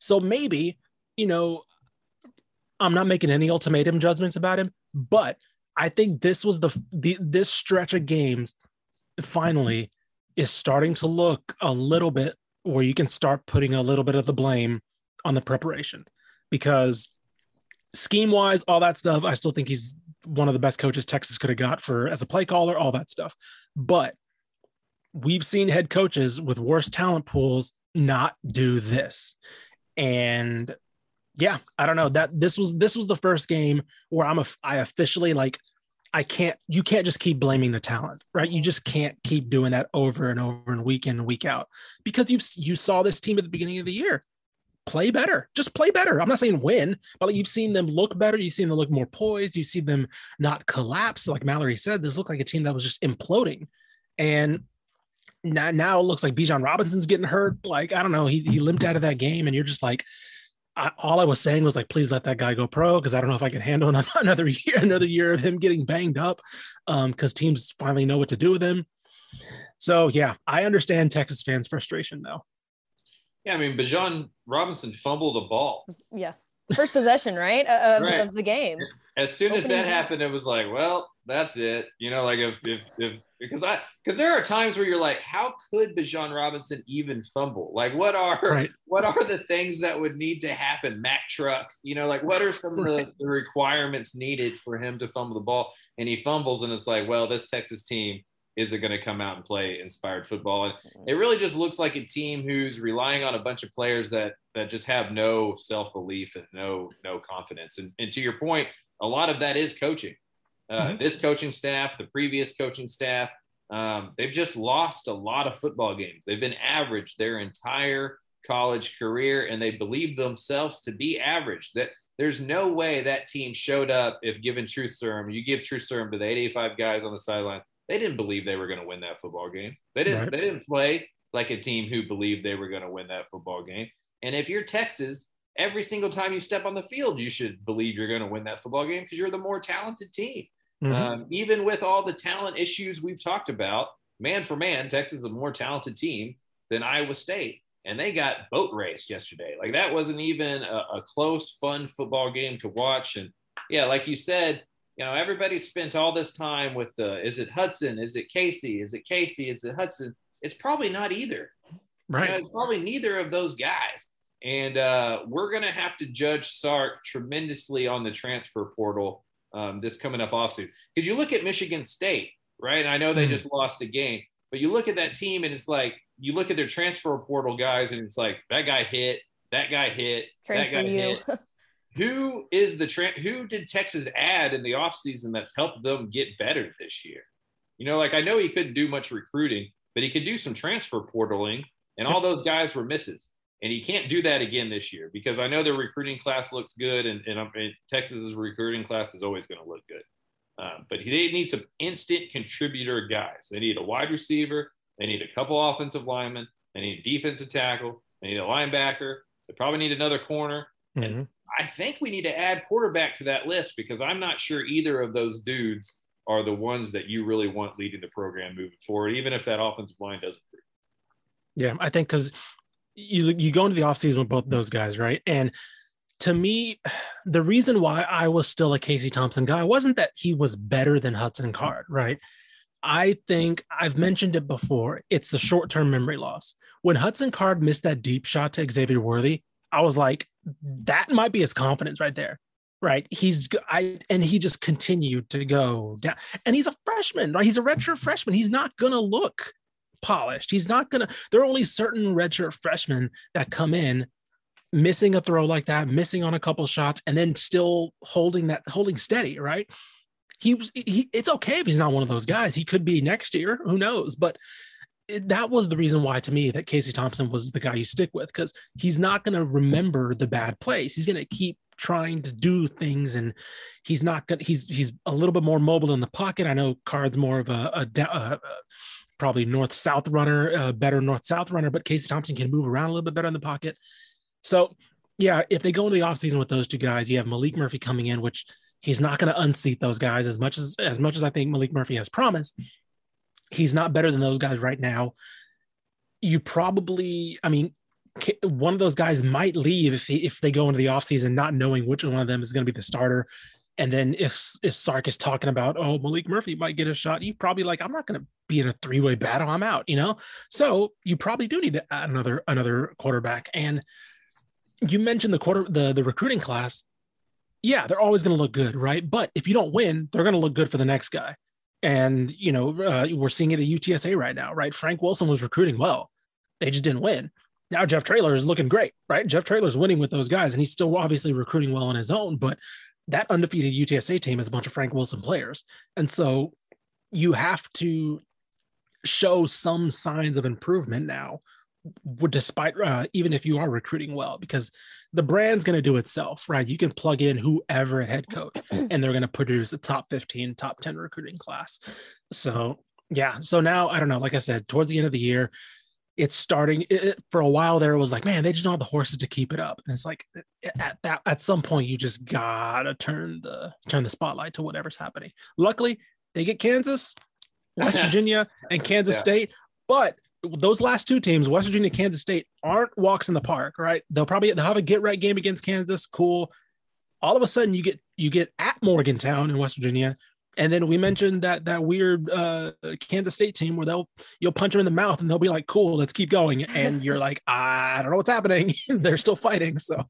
So maybe, you know, I'm not making any ultimatum judgments about him, but I think this was the, the this stretch of games finally is starting to look a little bit where you can start putting a little bit of the blame on the preparation because scheme wise, all that stuff, I still think he's one of the best coaches Texas could have got for as a play caller, all that stuff. But we've seen head coaches with worse talent pools not do this. And yeah, I don't know that this was this was the first game where I'm a I officially like I can't you can't just keep blaming the talent, right? You just can't keep doing that over and over and week in and week out because you've you saw this team at the beginning of the year play better. Just play better. I'm not saying win, but like you've seen them look better. You've seen them look more poised. You see them not collapse. Like Mallory said, this looked like a team that was just imploding. And now, now it looks like Bijan Robinson's getting hurt. Like, I don't know. He, he limped out of that game. And you're just like, I, all I was saying was like, please let that guy go pro because I don't know if I can handle *laughs* another, another year, another year of him getting banged up because um, teams finally know what to do with him. So yeah, I understand Texas fans' frustration though. Yeah, I mean, Bijan Robinson fumbled a ball. Yeah, first possession, right, of, right. of the game. As soon Opening as that game. happened, it was like, well, that's it. You know, like if if if because I because there are times where you're like, how could Bijan Robinson even fumble? Like, what are right. *laughs* what are the things that would need to happen? Mack truck, you know, like what are some of the, the requirements needed for him to fumble the ball? And he fumbles, and it's like, well, this Texas team is it going to come out and play inspired football? And mm-hmm. it really just looks like a team who's relying on a bunch of players that that just have no self belief and no no confidence. And, and to your point, a lot of that is coaching. Uh, mm-hmm. This coaching staff, the previous coaching staff, um, they've just lost a lot of football games. They've been average their entire college career, and they believe themselves to be average. That there's no way that team showed up if given truth serum. You give truth serum to the 85 guys on the sideline. They didn't believe they were going to win that football game. They didn't. Right. They didn't play like a team who believed they were going to win that football game. And if you're Texas, every single time you step on the field, you should believe you're going to win that football game because you're the more talented team. Mm-hmm. Um, even with all the talent issues we've talked about, man for man, Texas is a more talented team than Iowa State. And they got boat raced yesterday. Like that wasn't even a, a close, fun football game to watch. And yeah, like you said, you know, everybody spent all this time with the is it Hudson? Is it Casey? Is it Casey? Is it Hudson? It's probably not either. Right. You know, it's probably neither of those guys. And uh, we're going to have to judge Sark tremendously on the transfer portal um, this coming up offseason. Because you look at Michigan State, right? And I know they mm-hmm. just lost a game, but you look at that team and it's like you look at their transfer portal guys and it's like that guy hit, that guy hit, transfer that guy you. hit. *laughs* who is the tra- who did Texas add in the offseason that's helped them get better this year? You know, like I know he couldn't do much recruiting, but he could do some transfer portaling, and all those guys were misses. And he can't do that again this year because I know the recruiting class looks good, and, and, and Texas's recruiting class is always going to look good. Um, but they need some instant contributor guys. They need a wide receiver. They need a couple offensive linemen. They need a defensive tackle. They need a linebacker. They probably need another corner. Mm-hmm. And I think we need to add quarterback to that list because I'm not sure either of those dudes are the ones that you really want leading the program moving forward, even if that offensive line doesn't. Yeah, I think because you you go into the offseason with both those guys, right? And to me, the reason why I was still a Casey Thompson guy wasn't that he was better than Hudson Card, right? I think I've mentioned it before. It's the short term memory loss. When Hudson Card missed that deep shot to Xavier Worthy, I was like, that might be his confidence right there. Right. He's I and he just continued to go down. And he's a freshman, right? He's a redshirt freshman. He's not gonna look polished. He's not gonna. There are only certain redshirt freshmen that come in missing a throw like that, missing on a couple shots, and then still holding that holding steady. Right? He was. He. It's okay if he's not one of those guys. He could be next year. Who knows? But that was the reason why to me that Casey Thompson was the guy you stick with because he's not going to remember the bad plays. He's going to keep trying to do things and he's not going to he's he's a little bit more mobile in the pocket. I know Card's more of a, a, a probably north south runner, a better north south runner, but Casey Thompson can move around a little bit better in the pocket. So, yeah, if they go into the offseason with those two guys, you have Maalik Murphy coming in, which he's not going to unseat those guys as much as as much as I think Maalik Murphy has promised he's not better than those guys right now. You probably, I mean, one of those guys might leave if he, if they go into the offseason not knowing which one of them is going to be the starter. And then if if Sark is talking about, oh, Maalik Murphy might get a shot, you probably like, I'm not going to be in a three way battle. I'm out, you know. So you probably do need another another quarterback. And you mentioned the quarter the the recruiting class. Yeah, they're always going to look good, right? But if you don't win, they're going to look good for the next guy. And, you know, uh, we're seeing it at UTSA right now, right? Frank Wilson was recruiting well. They just didn't win. Now Jeff Traylor is looking great, right? Jeff Traylor's winning with those guys, and he's still obviously recruiting well on his own. But that undefeated UTSA team is a bunch of Frank Wilson players. And so you have to show some signs of improvement now despite uh, even if you are recruiting well because the brand's going to do itself right? You can plug in whoever head coach *clears throat* and they're going to produce a top 15 top 10 recruiting class. So yeah. So now i don't know like i said towards the end of the year it's starting it, for a while there it was like man they just don't have the horses to keep it up and it's like at that at some point you just gotta turn the turn the spotlight to whatever's happening luckily they get kansas west *laughs* virginia and kansas yeah. state but those last two teams, West Virginia, Kansas State, aren't walks in the park, right? They'll probably they'll have a get right game against Kansas. Cool. All of a sudden, you get you get at Morgantown in West Virginia, and then we mentioned that that weird uh, Kansas State team where they'll you'll punch them in the mouth and they'll be like, "Cool, let's keep going," *laughs* and you're like, "I don't know what's happening." *laughs* They're still fighting, so.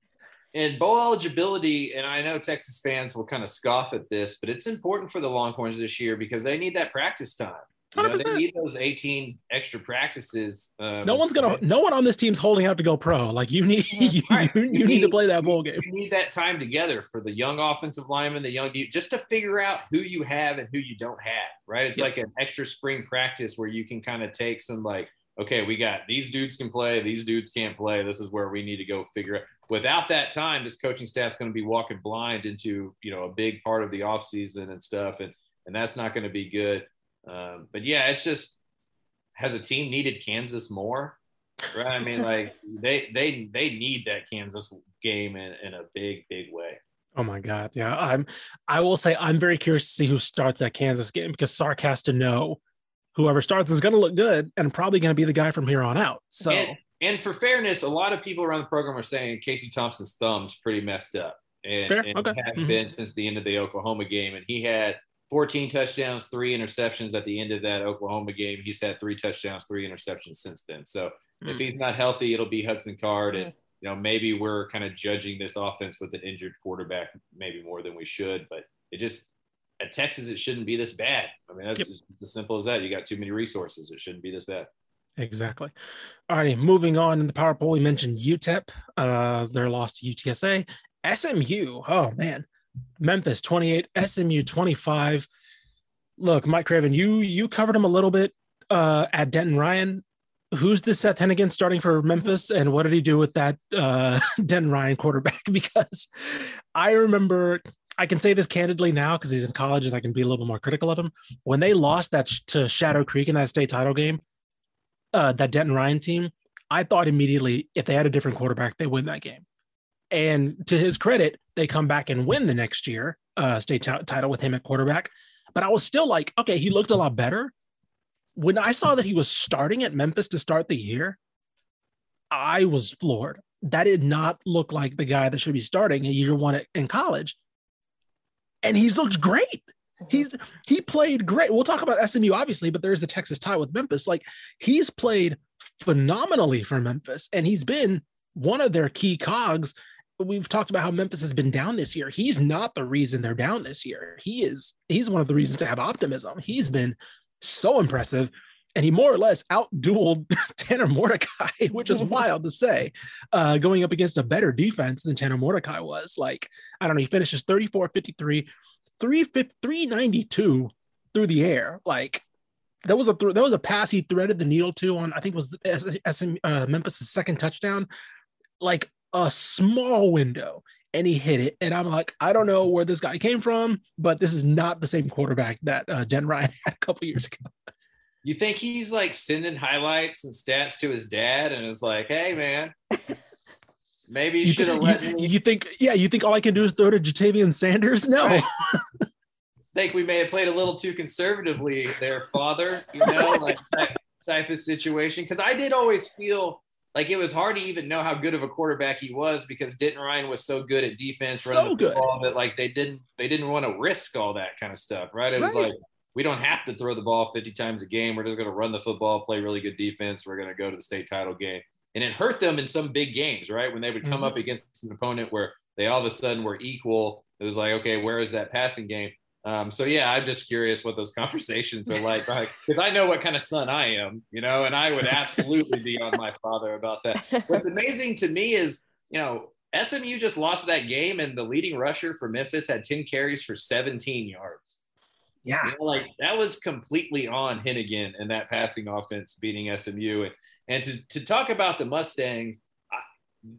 And bowl eligibility, and I know Texas fans will kind of scoff at this, but it's important for the Longhorns this year because they need that practice time. You know, they need those 18 extra practices. Um, no one's gonna. No one on this team's holding out to go pro. Like you need, *laughs* you, right. you, you, you, need, to play that bowl game. You need that time together for the young offensive lineman, the young just to figure out who you have and who you don't have. Right? It's yep. like an extra spring practice where you can kind of take some like, okay, we got these dudes can play, these dudes can't play. This is where we need to go figure out. Without that time, this coaching staff's going to be walking blind into you know a big part of the offseason and stuff, and and that's not going to be good. Um, but yeah, it's just has a team needed Kansas more, right? I mean, like *laughs* they they they need that Kansas game in, in a big big way. Oh my God, yeah. I'm. I will say I'm very curious to see who starts that Kansas game because Sark has to know whoever starts is going to look good and probably going to be the guy from here on out. So. And, and, for fairness, a lot of people around the program are saying Casey Thompson's thumb's pretty messed up, and, and okay. has mm-hmm. been since the end of the Oklahoma game. And he had 14 touchdowns, three interceptions at the end of that Oklahoma game. He's had three touchdowns, three interceptions since then. So mm. if hmm. he's not healthy, it'll be Hudson Card. And, you know, maybe we're kind of judging this offense with an injured quarterback, maybe more than we should. But it just, at Texas, it shouldn't be this bad. I mean, that's yep. just, it's as simple as that. You got too many resources. It shouldn't be this bad. Exactly. All righty, moving on in the power poll, we mentioned UTEP. Uh, their loss to UTSA. SMU. Oh man, Memphis 28, SMU 25. Look, Mike Craven, you you covered him a little bit uh, at Denton Ryan. Who's the Seth Henigan starting for Memphis, and what did he do with that uh, *laughs* Denton Ryan quarterback? *laughs* Because I remember, I can say this candidly now because he's in college and I can be a little bit more critical of him. When they lost that sh- to Shadow Creek in that state title game, uh, that Denton Ryan team, I thought immediately if they had a different quarterback, they win that game. And to his credit, they come back and win the next year, uh, state t- title with him at quarterback. But I was still like, okay, he looked a lot better. When I saw that he was starting at Memphis to start the year, I was floored. That did not look like the guy that should be starting a year one in college. And he's looked great. He's he played great. We'll talk about SMU obviously, but there is the Texas tie with Memphis. Like he's played phenomenally for Memphis, and he's been one of their key cogs we've talked about how Memphis has been down this year. He's not the reason they're down this year. He is he's one of the reasons to have optimism. He's been so impressive. and he more or less outdueled *laughs* Tanner Mordecai, *laughs* which is *laughs* wild to say, uh, going up against a better defense than Tanner Mordecai was. Like, I don't know, he finishes 34 53, 392 through the air. Like, that was a th- that was a pass he threaded the needle to on I think was SM, uh, Memphis' second touchdown, like a small window, and he hit it. And I'm like, I don't know where this guy came from, but this is not the same quarterback that uh, Jen Ryan *laughs* had a couple years ago. You think he's like sending highlights and stats to his dad and is like, hey, man, maybe you, You, should have let you, me you think, yeah, you think all I can do is throw to Ja'Tavion Sanders? No. Right. *laughs* think we may have played a little too conservatively there, father, you know, like that type of situation. Cause I did always feel like it was hard to even know how good of a quarterback he was because Denton Ryan was so good at defense, So good. that like they didn't they didn't want to risk all that kind of stuff, right? It was Right. like we don't have to throw the ball 50 times a game. We're just going to run the football, play really good defense. We're going to go to the state title game. And it hurt them in some big games, right? When they would come Mhm. up against an opponent where they all of a sudden were equal. It was like, okay, where is that passing game? Um, so yeah, I'm just curious what those *laughs* conversations are like, because I know what kind of son I am, you know, and I would absolutely be on my father about that. What's amazing to me is, you know, SMU just lost that game, and the leading rusher for Memphis had 10 carries for 17 yards. Yeah. You know, like that was completely on Henigan and that passing offense beating SMU. And, and to, to talk about the Mustangs, I,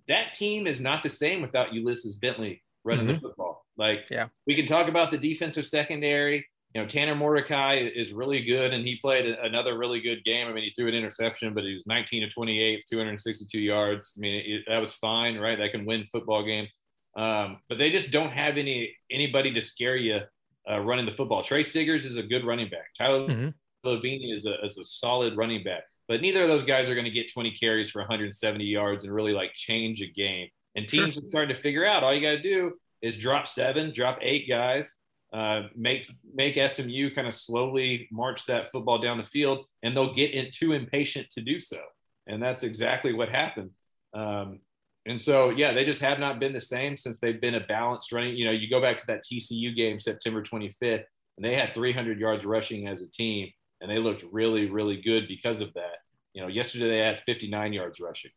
that team is not the same without Ulysses Bentley running the football. Like, Yeah. we can talk about the defensive secondary. You know, Tanner Mordecai is really good, and he played another really good game. I mean, he threw an interception, but he was 19 to 28, 262 yards. I mean, it, that was fine, right? That can win football games. Um, but they just don't have any anybody to scare you uh, running the football. Tre Siggers is a good running back. Tyler Mhm. Lavine is a, is a solid running back. But neither of those guys are going to get 20 carries for 170 yards and really like change a game. And teams Sure. are starting to figure out all you got to do is drop seven, drop eight guys, uh, make make SMU kind of slowly march that football down the field, and they'll get in, too impatient to do so. And that's exactly what happened. Um, and so, yeah, they just have not been the same since they've been a balanced running. You know, you go back to that TCU game, September 25th, and they had 300 yards rushing as a team, and they looked really, really good because of that. You know, yesterday they had 59 yards rushing.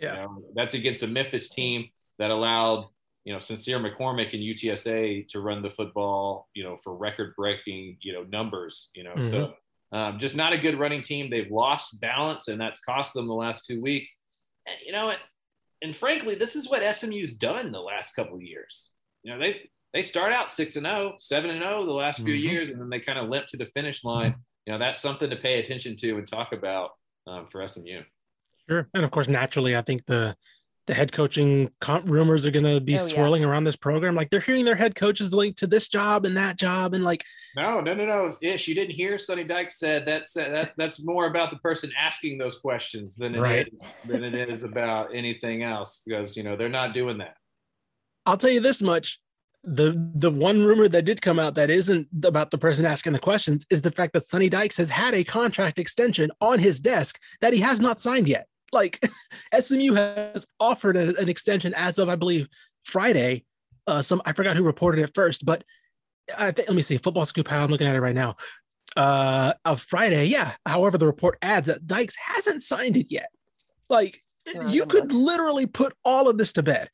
Yeah. You know, that's against a Memphis team that allowed, you know, Sincere McCormick and UTSA to run the football, you know, for record breaking, you know, numbers, you know. So um, just not a good running team. They've lost balance, and that's cost them the last two weeks. And, you know, and, and frankly, this is what SMU's done the last couple of years. You know, they they start out 6 and 0, 7 and 0 the last few Mhm. years, and then they kind of limp to the finish line. You know, that's something to pay attention to and talk about um, for SMU. Sure. And of course, naturally, I think the the head coaching comp rumors are going to be Oh, yeah. swirling around this program. Like they're hearing their head coaches linked to this job and that job, and like, No, no, no, no. Ish, you didn't hear Sonny Dykes said that's that that's more about the person asking those questions than it is Right. than it is about anything else because you know they're not doing that. I'll tell you this much: the the one rumor that did come out that isn't about the person asking the questions is the fact that Sonny Dykes has had a contract extension on his desk that he has not signed yet. Like *laughs* SMU has offered a- an extension as of I believe Friday. Uh, some I forgot who reported it first, but I think let me see. Football Scoop. How I'm looking at it right now. Uh, of Friday, yeah. However, the report adds that Dykes hasn't signed it yet. Like Oh, you could literally put all of this to bed.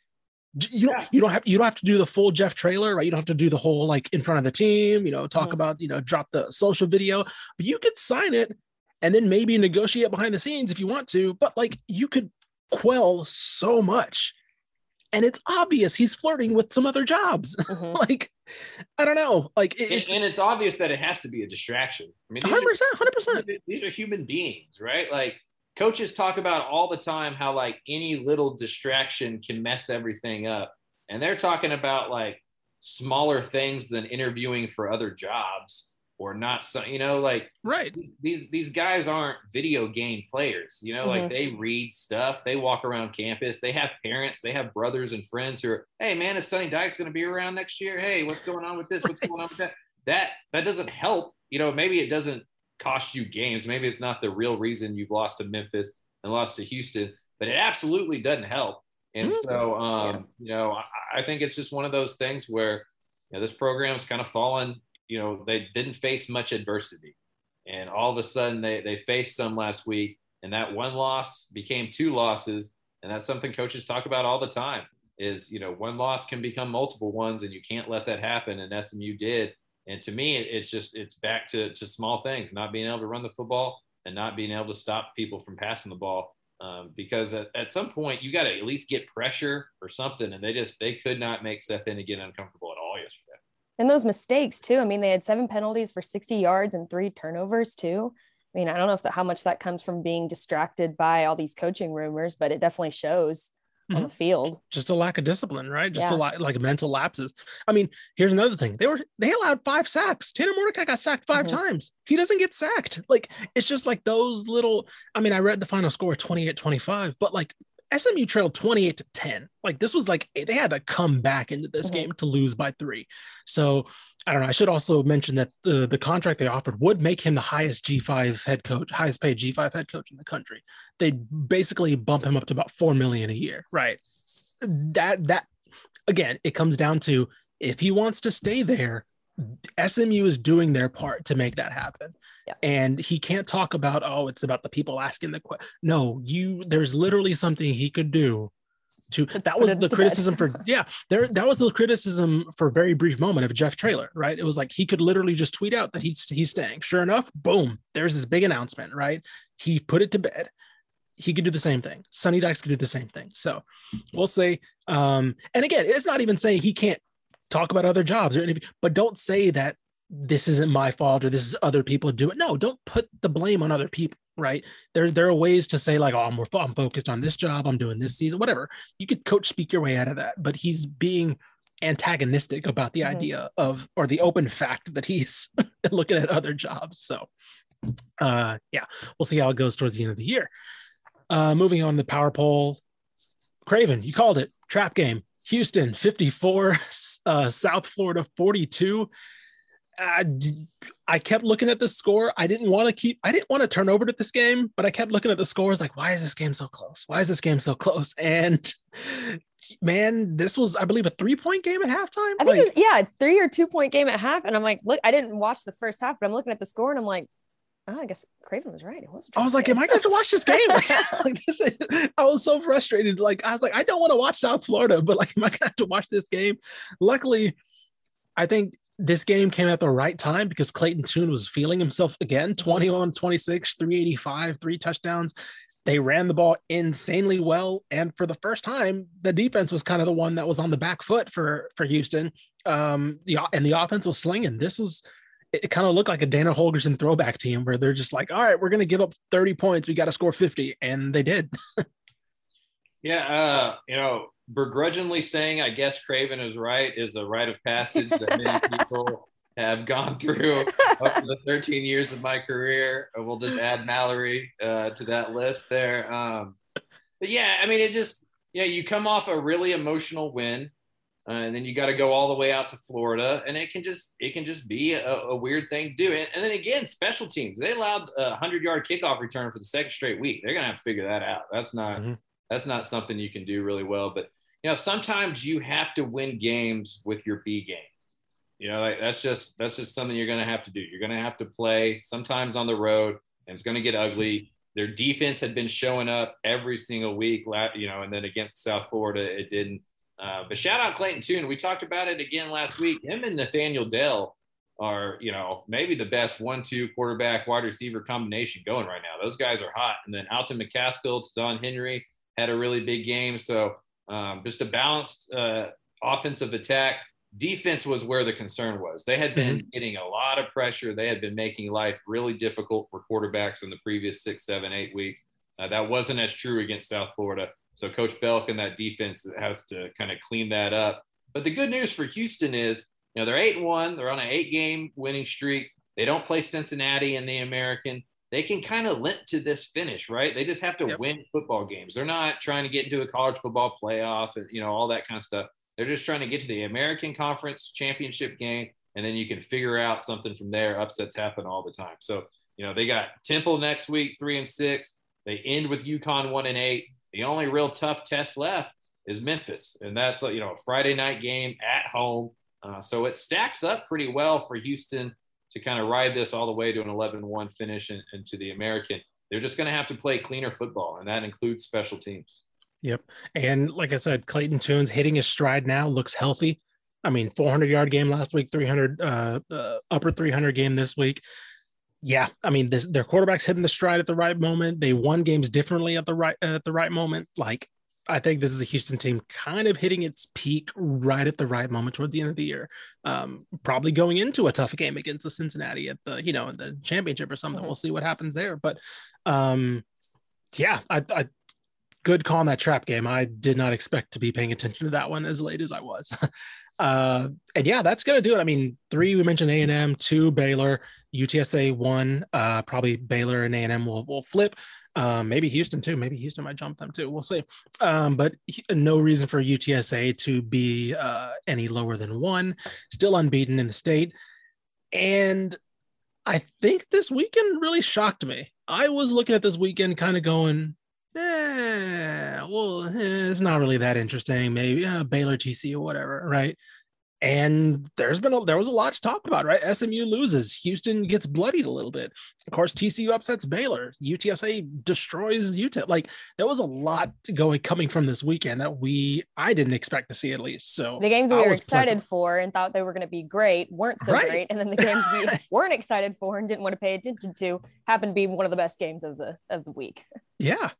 You don't. Yeah. You don't have. You don't have to do the full Jeff Traylor, right? You don't have to do the whole like in front of the team. You know, talk Mhm. about you know drop the social video, but you could sign it and then maybe negotiate behind the scenes if you want to. But like you could quell so much, and it's obvious he's flirting with some other jobs. *laughs* Mhm. like I don't know. Like it- And, it's and it's obvious that it has to be a distraction. I mean, 100 percent, hundred percent. these are human beings, right? Like coaches talk about all the time how like any little distraction can mess everything up. And they're talking about like smaller things than interviewing for other jobs or not so you know like Right. these these guys aren't video game players you know like they read stuff they walk around campus they have parents they have brothers and friends who are hey man is Sonny Dykes going to be around next year? Hey what's going on with this? What's going on with that? *laughs* That that doesn't help you know maybe it doesn't cost you games maybe it's not the real reason you've lost to Memphis and lost to Houston but it absolutely doesn't help. And Mhm. so um you know I, I think it's just one of those things where you know, this program's kind of fallen you know they didn't face much adversity And all of a sudden they, they faced some last week and that one loss became two losses. And that's something coaches talk about all the time is, you know, one loss can become multiple ones and you can't let that happen. And SMU did. And to me, it's just, it's back to, to small things, not being able to run the football and not being able to stop people from passing the ball. Um, because at, at some point you got to at least get pressure or something. And they just, they could not make Seth Henigan uncomfortable at all yesterday. And those mistakes too. I mean, they had seven penalties for 60 yards and three turnovers too. I mean, I don't know if that, how much that comes from being distracted by all these coaching rumors, but it definitely shows mm-hmm. on the field. Just a lack of discipline, right? Just yeah. a lot like mental lapses. I mean, here's another thing. They were they allowed five sacks. Tanner Mordecai got sacked 5 mm-hmm. times. He doesn't get sacked. Like it's just like those little. I mean, I read the final score 28-25, but like SMU trailed 28 to 10. Like this was like they had to come back into this mm-hmm. game to lose by three. So I don't know. I should also mention that the, the contract they offered would make him the highest G5 head coach, highest paid G5 head coach in the country. They basically bump him up to about 4 million a year, right? That that again, it comes down to if he wants to stay there, SMU is doing their part to make that happen. Yeah. And he can't talk about, oh, it's about the people asking the question. No, you there's literally something he could do to, to that was the criticism for yeah, there that was the criticism for a very brief moment of Jeff Traylor, right? It was like he could literally just tweet out that he's he's staying. Sure enough, boom, there's this big announcement, right? He put it to bed he could do the same thing. Sonny Dykes could do the same thing. So we'll see. Um, and again, it's not even saying he can't talk about other jobs or anything, but don't say that this isn't my fault or this is other people do it. No, don't put the blame on other people, right? There, there are ways to say like, oh, I'm, I'm focused on this job, I'm doing this season, whatever. You could coach speak your way out of that, but he's being antagonistic about the mm-hmm. idea of or the open fact that he's *laughs* looking at other jobs. So, uh, yeah, we'll see how it goes towards the end of the year. Uh, moving on to the power poll, Craven, you called it trap game. Houston 54, uh, South Florida 42. Uh, I kept looking at the score. I didn't want to keep, I didn't want to turn over to this game, but I kept looking at the scores like, why is this game so close? Why is this game so close? *laughs* And man, this was, I believe, a three point game at halftime. I think like, it was, yeah, three or two point game at half. And I'm like, look, I didn't watch the first half, but I'm looking at the score and I'm like, oh, I guess Craven was right. It was. I was like, am I going to watch this game? *laughs* *laughs* like, this is, I was so frustrated. Like, I was like, I don't want to watch South Florida, but like, am I going to have to watch this game? Luckily, I think this game came at the right time because Clayton Tune was feeling himself again 21 26, 385, three touchdowns. They ran the ball insanely well. And for the first time, the defense was kind of the one that was on the back foot for, for Houston. Um, the, and the offense was slinging. This was it kind of looked like a Dana Holgorsen throwback team where they're just like, all right, we're going to give up 30 points. We got to score 50. And they did. *laughs* yeah. Uh, you know, begrudgingly saying, I guess Craven is right is a rite of passage that many *laughs* people have gone through over the 13 years of my career. We'll just add Mallory uh, to that list there. Um, but yeah, I mean, it just, yeah, you come off a really emotional win uh, and then you got to go all the way out to Florida, and it can just it can just be a, a weird thing to do. And, and then again, special teams they allowed a hundred yard kickoff return for the second straight week. They're gonna have to figure that out. That's not mm-hmm. that's not something you can do really well. But you know, sometimes you have to win games with your B game. You know, like, that's just that's just something you're gonna have to do. You're gonna have to play sometimes on the road, and it's gonna get ugly. Their defense had been showing up every single week, you know, and then against South Florida, it didn't. Uh, but shout out Clayton Tune. We talked about it again last week. Him and Nathaniel Dell are, you know, maybe the best one-two quarterback wide receiver combination going right now. Those guys are hot. And then Alton McCaskill, Ta'Zhawn Henry had a really big game. So um, just a balanced uh, offensive attack. Defense was where the concern was. They had been mm-hmm. getting a lot of pressure. They had been making life really difficult for quarterbacks in the previous six, seven, eight weeks. Uh, that wasn't as true against South Florida. So Coach Belk and that defense has to kind of clean that up. But the good news for Houston is, you know, they're eight and one. They're on an eight game winning streak. They don't play Cincinnati in the American. They can kind of limp to this finish, right? They just have to yep. win football games. They're not trying to get into a college football playoff and you know all that kind of stuff. They're just trying to get to the American Conference championship game, and then you can figure out something from there. Upsets happen all the time. So you know they got Temple next week, three and six. They end with UConn one and eight. The only real tough test left is Memphis, and that's you know a Friday night game at home. Uh, so it stacks up pretty well for Houston to kind of ride this all the way to an 11-1 finish and, and to the American. They're just going to have to play cleaner football, and that includes special teams. Yep. And like I said, Clayton Tune's hitting his stride now looks healthy. I mean, 400 yard game last week, 300 uh, uh, upper 300 game this week. Yeah, I mean, this, their quarterbacks hitting the stride at the right moment. They won games differently at the right at the right moment. Like, I think this is a Houston team kind of hitting its peak right at the right moment towards the end of the year. Um, probably going into a tough game against the Cincinnati at the you know in the championship or something. Mm-hmm. We'll see what happens there. But um, yeah, I, I good call on that trap game. I did not expect to be paying attention to that one as late as I was. *laughs* uh, and yeah, that's gonna do it. I mean, three we mentioned A and M, two Baylor, UTSA one. Uh, probably Baylor and A and M will will flip. Um, maybe Houston too. Maybe Houston might jump them too. We'll see. Um, but no reason for UTSA to be uh, any lower than one. Still unbeaten in the state. And I think this weekend really shocked me. I was looking at this weekend kind of going, yeah, well, eh, it's not really that interesting. Maybe uh, Baylor, TCU, or whatever, right? And there's been a, there was a lot to talk about, right? SMU loses, Houston gets bloodied a little bit. Of course, TCU upsets Baylor, UTSA destroys UTEP. Like there was a lot going coming from this weekend that we I didn't expect to see at least. So the games we were excited pleasant. for and thought they were going to be great weren't so right. great, and then the games we *laughs* weren't excited for and didn't want to pay attention to happened to be one of the best games of the of the week. Yeah,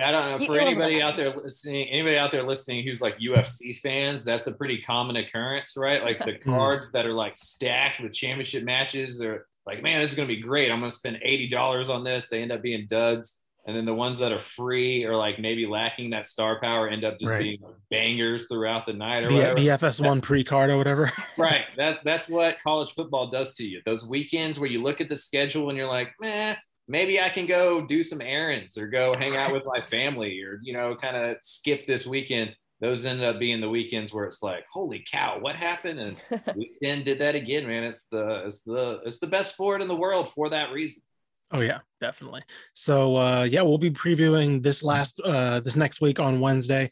I don't know. For anybody out there listening, anybody out there listening who's like UFC fans, that's a pretty common occurrence, right? Like the *laughs* hmm. cards that are like stacked with championship matches, they're like, man, this is gonna be great. I'm gonna spend eighty dollars on this. They end up being duds. And then the ones that are free or like maybe lacking that star power end up just right. being bangers throughout the night or B- whatever. BFS one pre card or whatever. *laughs* right. That's that's what college football does to you. Those weekends where you look at the schedule and you're like, man, maybe I can go do some errands or go hang out with my family or, you know, kind of skip this weekend. Those end up being the weekends where it's like, holy cow, what happened? And *laughs* week 10 did that again, man. It's the, it's the, it's the best sport in the world for that reason. Oh yeah, definitely. So uh yeah, we'll be previewing this last uh this next week on Wednesday.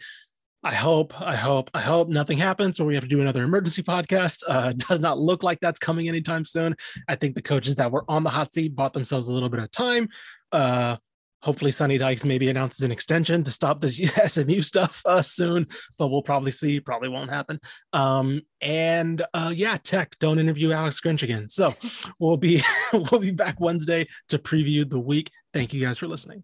I hope, I hope, I hope nothing happens or we have to do another emergency podcast. Uh, *laughs* does not look like that's coming anytime soon. I think the coaches that were on the hot seat bought themselves a little bit of time. Uh, hopefully, Sonny Dykes maybe announces an extension to stop this *laughs* SMU stuff uh, soon, but we'll probably see. Probably won't happen. Um, and uh, yeah, Tech, don't interview Alex Grinch again. So *laughs* we'll be we'll be back Wednesday to preview the week. Thank you guys for listening.